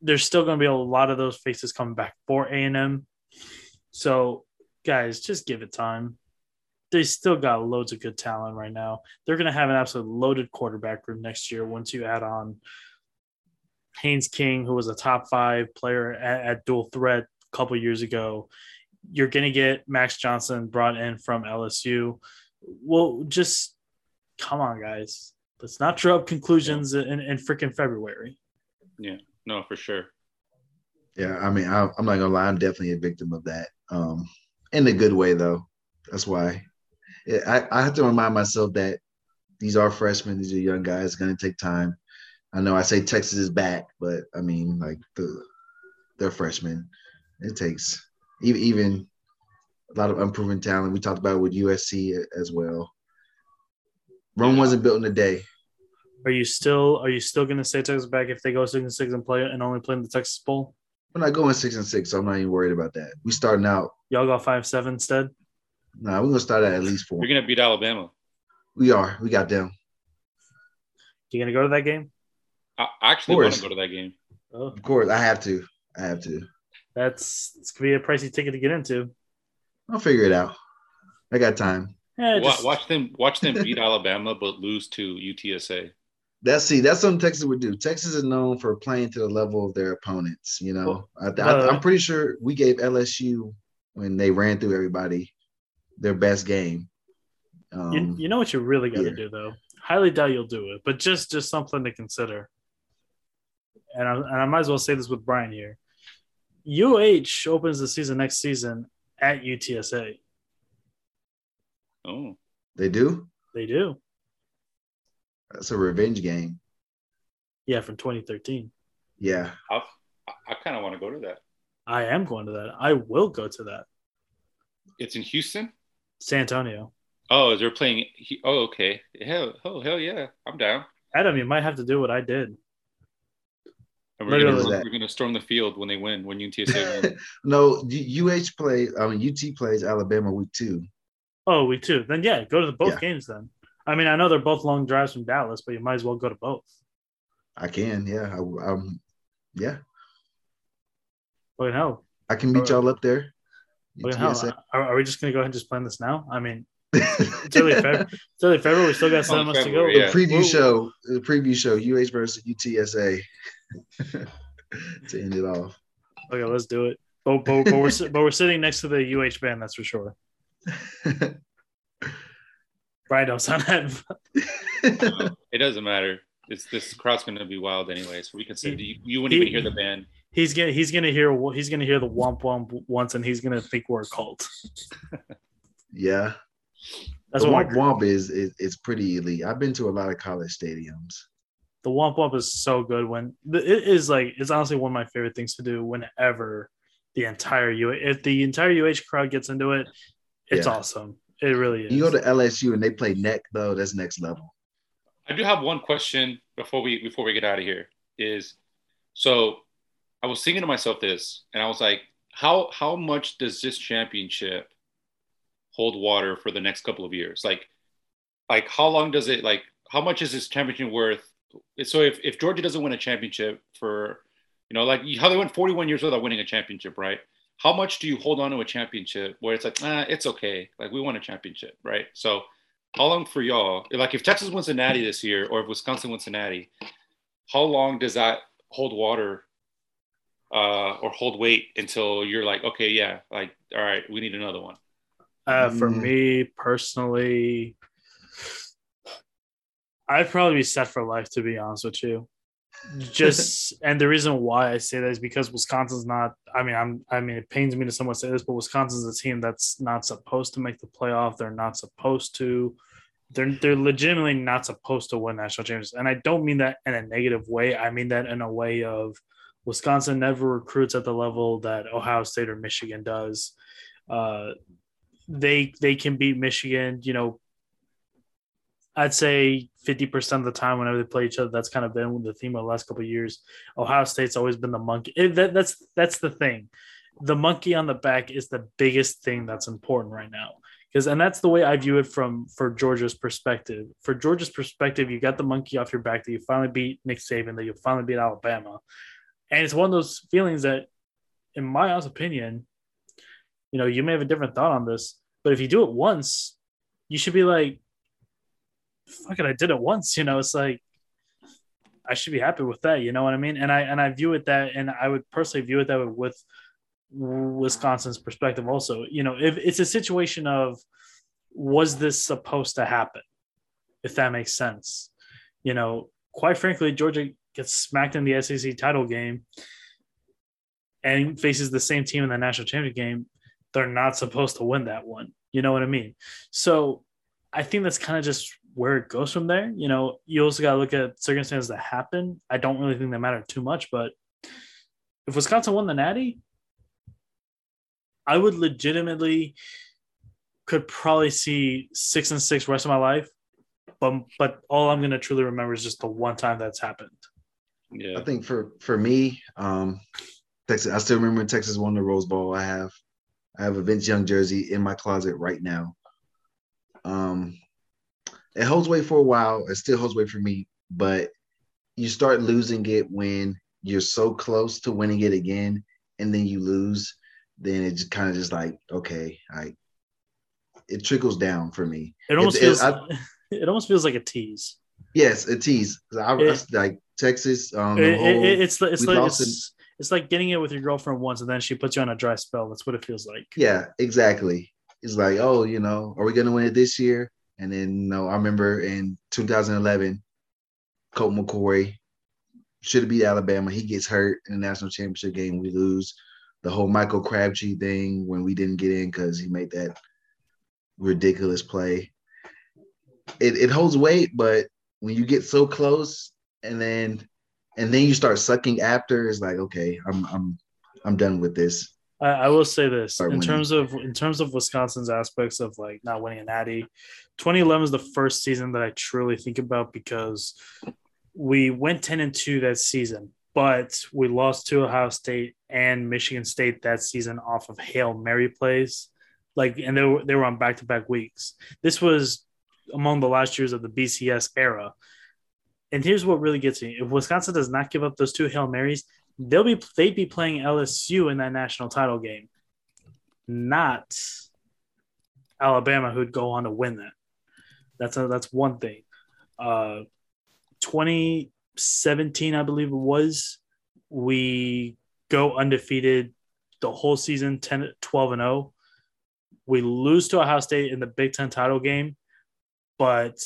[SPEAKER 3] There's still going to be a lot of those faces coming back for A and M. So, guys, just give it time. They still got loads of good talent right now. They're going to have an absolute loaded quarterback room next year once you add on Haynes King, who was a top five player at, at dual threat a couple years ago. You're going to get Max Johnson brought in from LSU well, just come on, guys. Let's not draw up conclusions in, in freaking February.
[SPEAKER 2] Yeah, no, for sure.
[SPEAKER 1] Yeah, I mean, I, I'm not gonna lie. I'm definitely a victim of that. Um, in a good way, though. That's why Yeah, I, I have to remind myself that these are freshmen. These are young guys. It's gonna take time. I know I say Texas is back, but I mean, like the they're freshmen. It takes even even a lot of unproven talent. We talked about it with USC as well. Rome wasn't built in a day.
[SPEAKER 3] Are you still are you still gonna say Texas back if they go six and six and play and only play in the Texas Bowl?
[SPEAKER 1] We're not going six and six, so I'm not even worried about that. We starting out.
[SPEAKER 3] Y'all got five seven instead.
[SPEAKER 1] Nah, we're gonna start at at least four.
[SPEAKER 2] You're gonna beat Alabama.
[SPEAKER 1] We are. We got them.
[SPEAKER 3] You gonna go to that game?
[SPEAKER 2] I I actually want to go to that game.
[SPEAKER 3] Oh,
[SPEAKER 1] Of course, I have to. I have to.
[SPEAKER 3] that's it's gonna be a pricey ticket to get into.
[SPEAKER 1] I'll figure it out. I got time.
[SPEAKER 3] Yeah, just,
[SPEAKER 2] watch them watch them beat Alabama but lose to UTSA.
[SPEAKER 1] That's see, that's something Texas would do. Texas is known for playing to the level of their opponents. You know, I,
[SPEAKER 3] well,
[SPEAKER 1] I, am pretty sure we gave LSU when they ran through everybody their best game. Um,
[SPEAKER 3] you, you know what you really got to
[SPEAKER 1] yeah.
[SPEAKER 3] do though. Highly doubt you'll do it, but just just something to consider. And I, and I might as well say this with Brian here. UH opens the season next season at UTSA.
[SPEAKER 2] Oh,
[SPEAKER 1] they do.
[SPEAKER 3] They do,
[SPEAKER 1] That's a revenge game.
[SPEAKER 3] yeah, from 2013.
[SPEAKER 1] Yeah,
[SPEAKER 2] I I kind of want to go to that.
[SPEAKER 3] I am going to that. I will go to that.
[SPEAKER 2] It's in Houston.
[SPEAKER 3] San Antonio.
[SPEAKER 2] Oh, they're playing. he- Oh, okay. Hell, oh, hell yeah, I'm down.
[SPEAKER 3] Adam, you might have to do what I did.
[SPEAKER 2] And we're gonna, we're gonna storm the field when they win, when UTSA wins.
[SPEAKER 1] no. UH plays. I mean, UT plays Alabama week two.
[SPEAKER 3] Oh, we too. Then yeah, go to the both
[SPEAKER 1] Yeah.
[SPEAKER 3] games then. I mean, I know they're both long drives from Dallas, but you might as well go to both.
[SPEAKER 1] I can. Yeah. I, um. Yeah.
[SPEAKER 3] Fucking hell.
[SPEAKER 1] I can meet y'all up there.
[SPEAKER 3] Fucking hell.
[SPEAKER 1] UTSA.
[SPEAKER 3] Are, are we just gonna go ahead and just plan this now? I mean, it's early February. It's early February. We still got seven months to go.
[SPEAKER 2] February,
[SPEAKER 1] the
[SPEAKER 2] yeah.
[SPEAKER 1] preview
[SPEAKER 3] Whoa.
[SPEAKER 1] show, the preview show, UH versus UTSA to end it off.
[SPEAKER 3] Okay, let's do it. But, but, but we're but we're sitting next to the UH band, that's for sure. Brian, don't sound that.
[SPEAKER 2] It doesn't matter. It's this crowd's gonna be wild anyway, so we can say you, you wouldn't even hear the band.
[SPEAKER 3] He's gonna he's gonna hear he's gonna hear the womp womp once, and he's gonna think we're a cult.
[SPEAKER 1] yeah,
[SPEAKER 3] That's
[SPEAKER 1] the
[SPEAKER 3] what
[SPEAKER 1] Womp
[SPEAKER 3] my,
[SPEAKER 1] Womp is, is is pretty elite. I've been to a lot of college stadiums.
[SPEAKER 3] the womp womp is so good. When it is like it's honestly one of my favorite things to do. Whenever the entire U if the entire UH crowd gets into it, it's
[SPEAKER 1] Yeah.
[SPEAKER 3] awesome. It really is.
[SPEAKER 1] You go to LSU and they play neck though. That's next level.
[SPEAKER 2] I do have one question before we before we get out of here. Is so I was thinking to myself this, and I was like, how how much does this championship hold water for the next couple of years? Like, like how long does it like? How much is this championship worth? So if if Georgia doesn't win a championship for, you know, like how they went 41 years without winning a championship, right? How much do you hold on to a championship where it's like, nah, it's okay, like we won a championship, right? So how long for y'all? Like if Texas wins natty this year, or if Wisconsin wins natty, how long does that hold water uh, or hold weight until you're like, okay, yeah, like all right, we need another one.
[SPEAKER 3] Uh, for
[SPEAKER 1] Mm.
[SPEAKER 3] me personally, I'd probably be set for life, to be honest with you. Just and the reason why I say that is because Wisconsin's not. I mean, I'm. I mean, it pains me to somewhat say this, but Wisconsin's a team that's not supposed to make the playoff. They're not supposed to. They're they're legitimately not supposed to win national championships, and I don't mean that in a negative way. I mean that in a way of Wisconsin never recruits at the level that Ohio State or Michigan does. Uh, they they can beat Michigan, you know. I'd say 50% of the time whenever they play each other, that's kind of been the theme of the last couple of years. Ohio State's always been the monkey. It, that, that's that's the thing. The monkey on the back is the biggest thing that's important right now. Because and that's the way I view it from for Georgia's perspective. For Georgia's perspective, you got the monkey off your back that you finally beat Nick Saban, that you finally beat Alabama. And it's one of those feelings that, in my honest opinion, you know, you may have a different thought on this, but if you do it once, you should be like, fuck it, I did it once. You know, it's like I should be happy with that. You know what I mean? And I and I view it that, and I would personally view it that way with Wisconsin's perspective. Also, you know, if it's a situation of was this supposed to happen, if that makes sense. You know, quite frankly, Georgia gets smacked in the SEC title game and faces the same team in the national championship game. They're not supposed to win that one. You know what I mean? So I think that's kind of just where it goes from there. You know, you also got to look at circumstances that happen. I don't really think they matter too much, but if Wisconsin won the Natty, I would legitimately could probably see six and six rest of my life. But but all I'm gonna truly remember is just the one time that's happened.
[SPEAKER 2] Yeah.
[SPEAKER 1] I think for for me, um, Texas. I still remember Texas won the Rose Bowl. I have I have a Vince Young jersey in my closet right now. Um, it holds weight for a while. It still holds weight for me, but you start losing it when you're so close to winning it again, and then you lose. Then it's kind of just like okay, I it trickles down for me.
[SPEAKER 3] It almost
[SPEAKER 1] It-
[SPEAKER 3] feels
[SPEAKER 1] I-
[SPEAKER 3] it almost feels like a tease.
[SPEAKER 1] Yes, a tease. I, I-
[SPEAKER 3] It-
[SPEAKER 1] like Texas. Um,
[SPEAKER 3] It-
[SPEAKER 1] whole-
[SPEAKER 3] it- it's like it's like it's, it's like getting it with your girlfriend once and then she puts you on a dry spell. That's what it feels like.
[SPEAKER 1] Yeah, exactly. It's like, oh, you know, are we gonna win it this year? And then, you know, I remember in 2011, Colt McCoy should have beat Alabama. He gets hurt in the national championship game. We lose. The whole Michael Crabtree thing when we didn't get in because he made that ridiculous play. It it holds weight, but when you get so close and then and then you start sucking after, it's like, okay, I'm I'm I'm done with this.
[SPEAKER 3] I, I will say this
[SPEAKER 1] Start
[SPEAKER 3] in
[SPEAKER 1] winning.
[SPEAKER 3] terms of in terms of Wisconsin's aspects of like not winning a natty. 2011 is the first season that I truly think about because we went 10 and 2 that season, but we lost to Ohio State and Michigan State that season off of Hail Mary plays. Like and they were they were on back to back weeks. This was among the last years of the BCS era. And here's what really gets me. If Wisconsin does not give up those two Hail Marys, they'll be they'd be playing LSU in that national title game, not Alabama, who'd go on to win that. That's a, that's one thing. Uh, 2017, I believe it was, we go undefeated the whole season, 10, 12 and 0. We lose to Ohio State in the Big Ten title game, but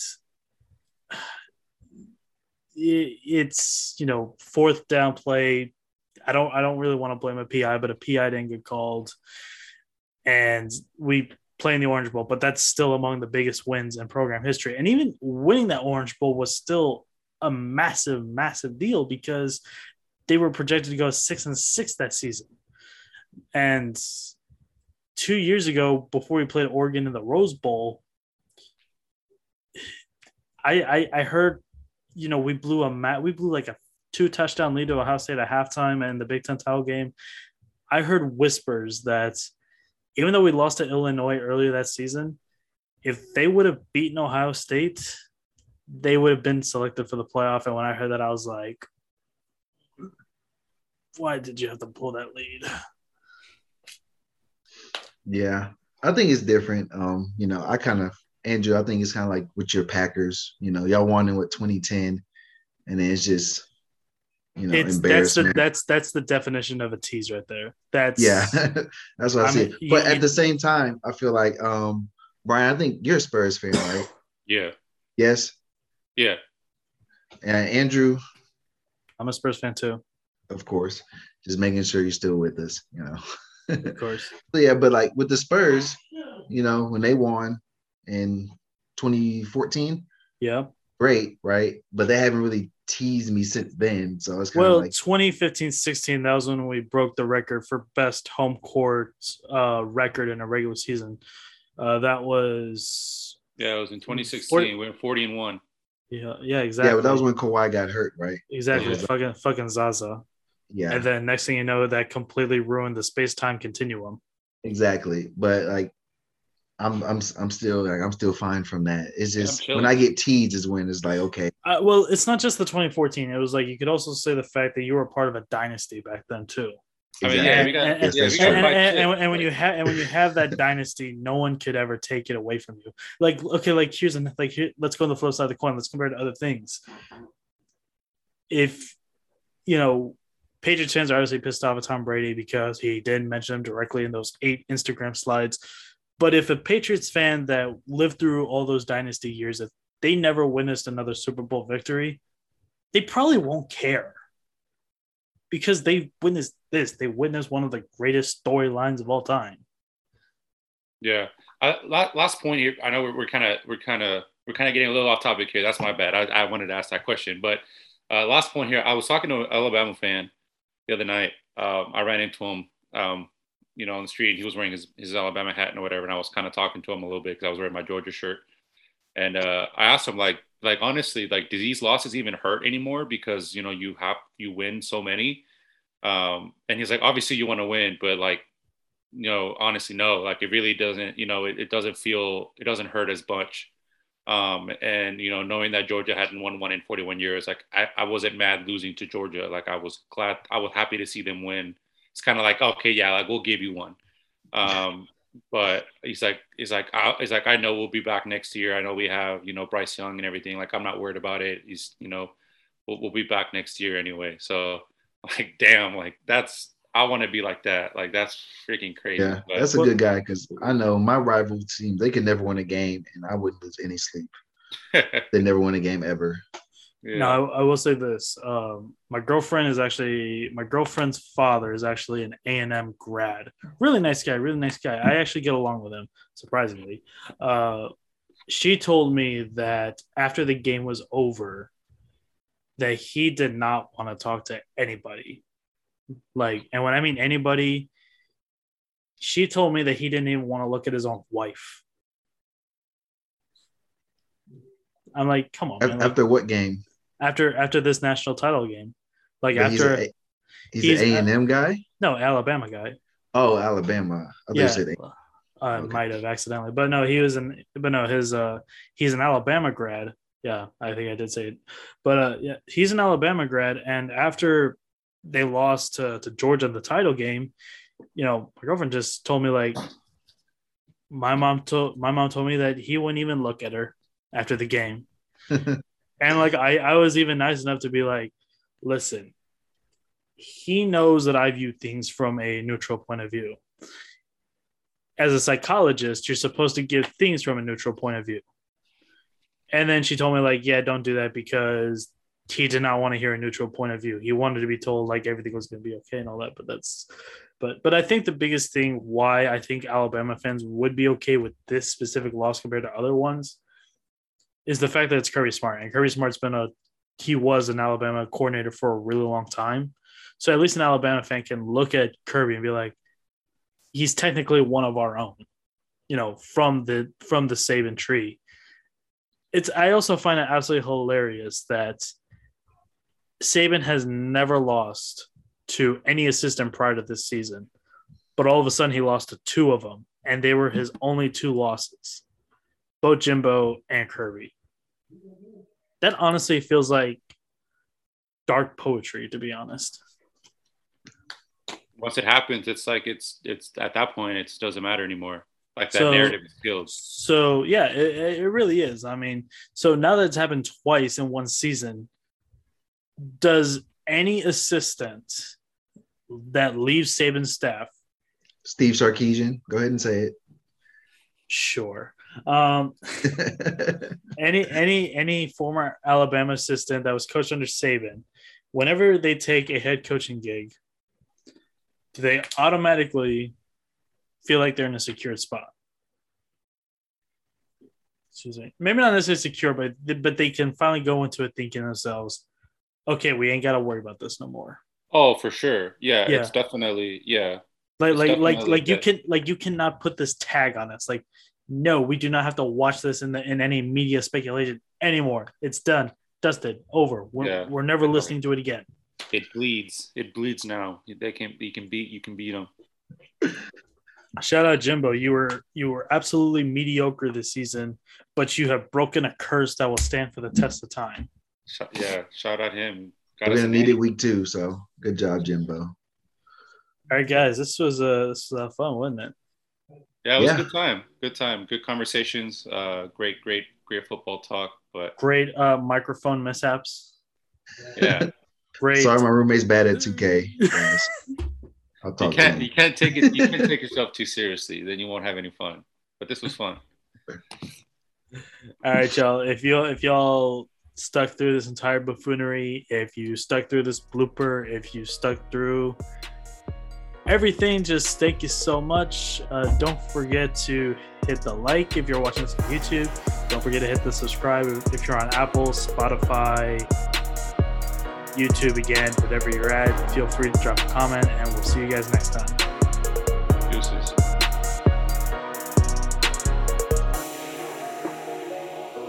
[SPEAKER 3] it- it's you know fourth down play. I don't I don't really want to blame a PI, but a PI didn't get called, and we play in the Orange Bowl. But that's still among the biggest wins in program history. And even winning that Orange Bowl was still a massive, massive deal because they were projected to go six and six that season. And two years ago, before we played Oregon in the Rose Bowl, I I, I heard you know, we blew a mat, we blew like a two touchdown lead to Ohio State at halftime and the Big Ten title game. I heard whispers that even though we lost to Illinois earlier that season, if they would have beaten Ohio State, they would have been selected for the playoff. And when I heard that, I was like, why did you have to pull that lead?
[SPEAKER 1] Yeah, I think it's different. Um, you know, I kind of Andrew, I think it's kind of like with your Packers. You know, y'all won in what 2010, and it's just you know
[SPEAKER 3] It's that's the that's that's the definition of a tease right there. That's
[SPEAKER 1] yeah, that's what I,
[SPEAKER 3] I
[SPEAKER 1] see.
[SPEAKER 3] mean, you-
[SPEAKER 1] but
[SPEAKER 3] you-
[SPEAKER 1] at the same time, I feel like um, Brian, I think you're a Spurs fan, right?
[SPEAKER 2] Yeah.
[SPEAKER 1] yes,
[SPEAKER 2] Yeah.
[SPEAKER 1] and Andrew,
[SPEAKER 3] I'm a Spurs fan too,
[SPEAKER 1] of course, just making sure you're still with us. You know,
[SPEAKER 3] of course.
[SPEAKER 1] But yeah, but like with the Spurs, you know, when they won in 2014,
[SPEAKER 3] Yeah.
[SPEAKER 1] great, right? But they haven't really teased me since then. So it's kind
[SPEAKER 3] Well,
[SPEAKER 1] of like
[SPEAKER 3] 2015 16, that was when we broke the record for best home court uh, record in a regular season. Uh, that was,
[SPEAKER 2] Yeah. It was in 2016.
[SPEAKER 3] Forty-
[SPEAKER 2] we were 40 and one.
[SPEAKER 3] yeah, yeah, exactly.
[SPEAKER 1] yeah, but that was when Kawhi got hurt, right?
[SPEAKER 3] exactly
[SPEAKER 1] Yeah.
[SPEAKER 3] fucking, fucking Zaza.
[SPEAKER 1] Yeah,
[SPEAKER 3] And then next thing you know, that completely ruined the space time continuum.
[SPEAKER 1] exactly. But like, I'm I'm I'm still like I'm still fine from that. It's just
[SPEAKER 2] chilling.
[SPEAKER 1] when I get teased is when it's like okay,
[SPEAKER 3] Uh, well, it's not just the 2014. It was like you could also say the fact that you were part of a dynasty back then too.
[SPEAKER 2] I mean,
[SPEAKER 1] exactly.
[SPEAKER 2] yeah,
[SPEAKER 3] And-
[SPEAKER 2] yeah,
[SPEAKER 1] that's
[SPEAKER 2] we
[SPEAKER 1] true.
[SPEAKER 2] got
[SPEAKER 3] and,
[SPEAKER 2] five
[SPEAKER 3] and,
[SPEAKER 2] chips.
[SPEAKER 3] and, and when you have and when you have that dynasty, no one could ever take it away from you. Like okay, like here's an like here, let's go on the flip side of the coin. Let's compare it to other things. If you know, Patriots fans are obviously pissed off at Tom Brady because he didn't mention him directly in those eight Instagram slides. But if a Patriots fan that lived through all those dynasty years, if they never witnessed another Super Bowl victory, they probably won't care because they witnessed this. They witnessed one of the greatest storylines of all time.
[SPEAKER 2] Yeah. Last point here. I know we're kind of we're kind of we're kind of getting a little off topic here. That's my bad. I, I wanted to ask that question, but uh, last point here. I was talking to an Alabama fan the other night. Um, I ran into him, um, you know, on the street. He was wearing his, his Alabama hat and whatever, and I was kind of talking to him a little bit because I was wearing my Georgia shirt. And uh, I asked him, like, like honestly, like, do these losses even hurt anymore? Because you know you have you win so many. Um, and he's like, obviously you want to win, but like, you know, honestly, no, like it really doesn't. You know, it, it doesn't feel it doesn't hurt as much. Um, and you know, knowing that Georgia hadn't won one in 41 years, like I, I wasn't mad losing to Georgia. Like I was glad, I was happy to see them win. It's kind of like, okay, yeah, like we'll give you one. Um, but he's like, he's like, I, he's like, I know we'll be back next year. I know we have, you know, Bryce Young and everything. Like, I'm not worried about it. He's, you know, we'll, we'll be back next year anyway. So, like, damn, like that's, I want to be like that. Like, that's freaking crazy.
[SPEAKER 1] Yeah, but, that's a good guy because I know my rival team, they can never win a game, and I wouldn't lose any sleep. they never win a game ever.
[SPEAKER 3] Yeah. No, I, I, will say this. Um, my girlfriend is actually my girlfriend's father is actually an A and M grad. Really nice guy. Really nice guy. I actually get along with him surprisingly. Uh, she told me that after the game was over, that he did not want to talk to anybody. Like, and when I mean anybody, she told me that he didn't even want to look at his own wife. I'm like, come on.
[SPEAKER 1] Man. After like, what game?
[SPEAKER 3] After after this national title game. Like after
[SPEAKER 1] he's, a, he's, he's an A and M guy.
[SPEAKER 3] No, Alabama guy.
[SPEAKER 1] Oh, Alabama. I
[SPEAKER 3] yeah, I okay. might have accidentally, but no, he was in. But no, his uh, he's an Alabama grad. Yeah, I think I did say it, but uh, yeah, he's an Alabama grad, and after they lost to to Georgia in the title game, you know, my girlfriend just told me like, my mom told my mom told me that he wouldn't even look at her after the game. And like I, I was even nice enough to be like, listen, he knows that I view things from a neutral point of view. As a psychologist, you're supposed to give things from a neutral point of view. And then she told me, like, yeah, don't do that because he did not want to hear a neutral point of view. He wanted to be told like everything was going to be okay and all that. But that's, but but I think the biggest thing why I think Alabama fans would be okay with this specific loss compared to other ones is the fact that it's Kirby Smart, and Kirby Smart's been a he was an Alabama coordinator for a really long time. So at least an Alabama fan can look at Kirby and be like, he's technically one of our own, you know, from the from the Saban tree. It's I also find it absolutely hilarious that Saban has never lost to any assistant prior to this season, but all of a sudden he lost to two of them, and they were his only two losses both Jimbo and Kirby. That honestly feels like dark poetry, to be honest.
[SPEAKER 2] Once it happens, it's like it's it's at that point it doesn't matter anymore. Like that so, narrative is killed.
[SPEAKER 3] So yeah, it, it really is. I mean, so now that it's happened twice in one season, does any assistant that leaves Saban's staff
[SPEAKER 1] Steve Sarkisian, go ahead and say it.
[SPEAKER 3] Sure. Um, any any any former Alabama assistant that was coached under Saban, whenever they take a head coaching gig, do they automatically feel like they're in a secure spot? Excuse me. Maybe not necessarily secure, but but they can finally go into it thinking themselves, okay, we ain't got to worry about this no more.
[SPEAKER 2] Oh, for sure. Yeah, yeah. it's definitely yeah.
[SPEAKER 3] Like like like like you can like you cannot put this tag on us. Like no, we do not have to watch this in the in any media speculation anymore. It's done, dusted, over. We're, yeah. we're never listening to it again.
[SPEAKER 2] It bleeds. It bleeds now. They can't. you can beat you can beat them.
[SPEAKER 3] Shout out Jimbo. You were you were absolutely mediocre this season, but you have broken a curse that will stand for the test of time.
[SPEAKER 2] Yeah, shout out him.
[SPEAKER 1] Got We're gonna need it week two, so good job, Jimbo. All
[SPEAKER 3] right, guys, this was a uh, this was a fun, wasn't it?
[SPEAKER 2] Yeah, it was yeah. a good time. Good time. Good conversations. Uh, great, great, great football talk. But
[SPEAKER 3] great uh, microphone mishaps.
[SPEAKER 2] Yeah.
[SPEAKER 3] great.
[SPEAKER 1] Sorry, my roommate's bad at 2K.
[SPEAKER 2] I'll talk you can't. You can't take it. You can't take yourself too seriously. Then you won't have any fun. But this was fun.
[SPEAKER 3] All right, y'all. If you if y'all stuck through this entire buffoonery, if you stuck through this blooper, if you stuck through everything, just thank you so much. Uh, don't forget to hit the like if you're watching this on YouTube. Don't forget to hit the subscribe if you're on Apple, Spotify, YouTube again, whatever you're at. Feel free to drop a comment, and we'll see you guys next time.
[SPEAKER 2] Deuces.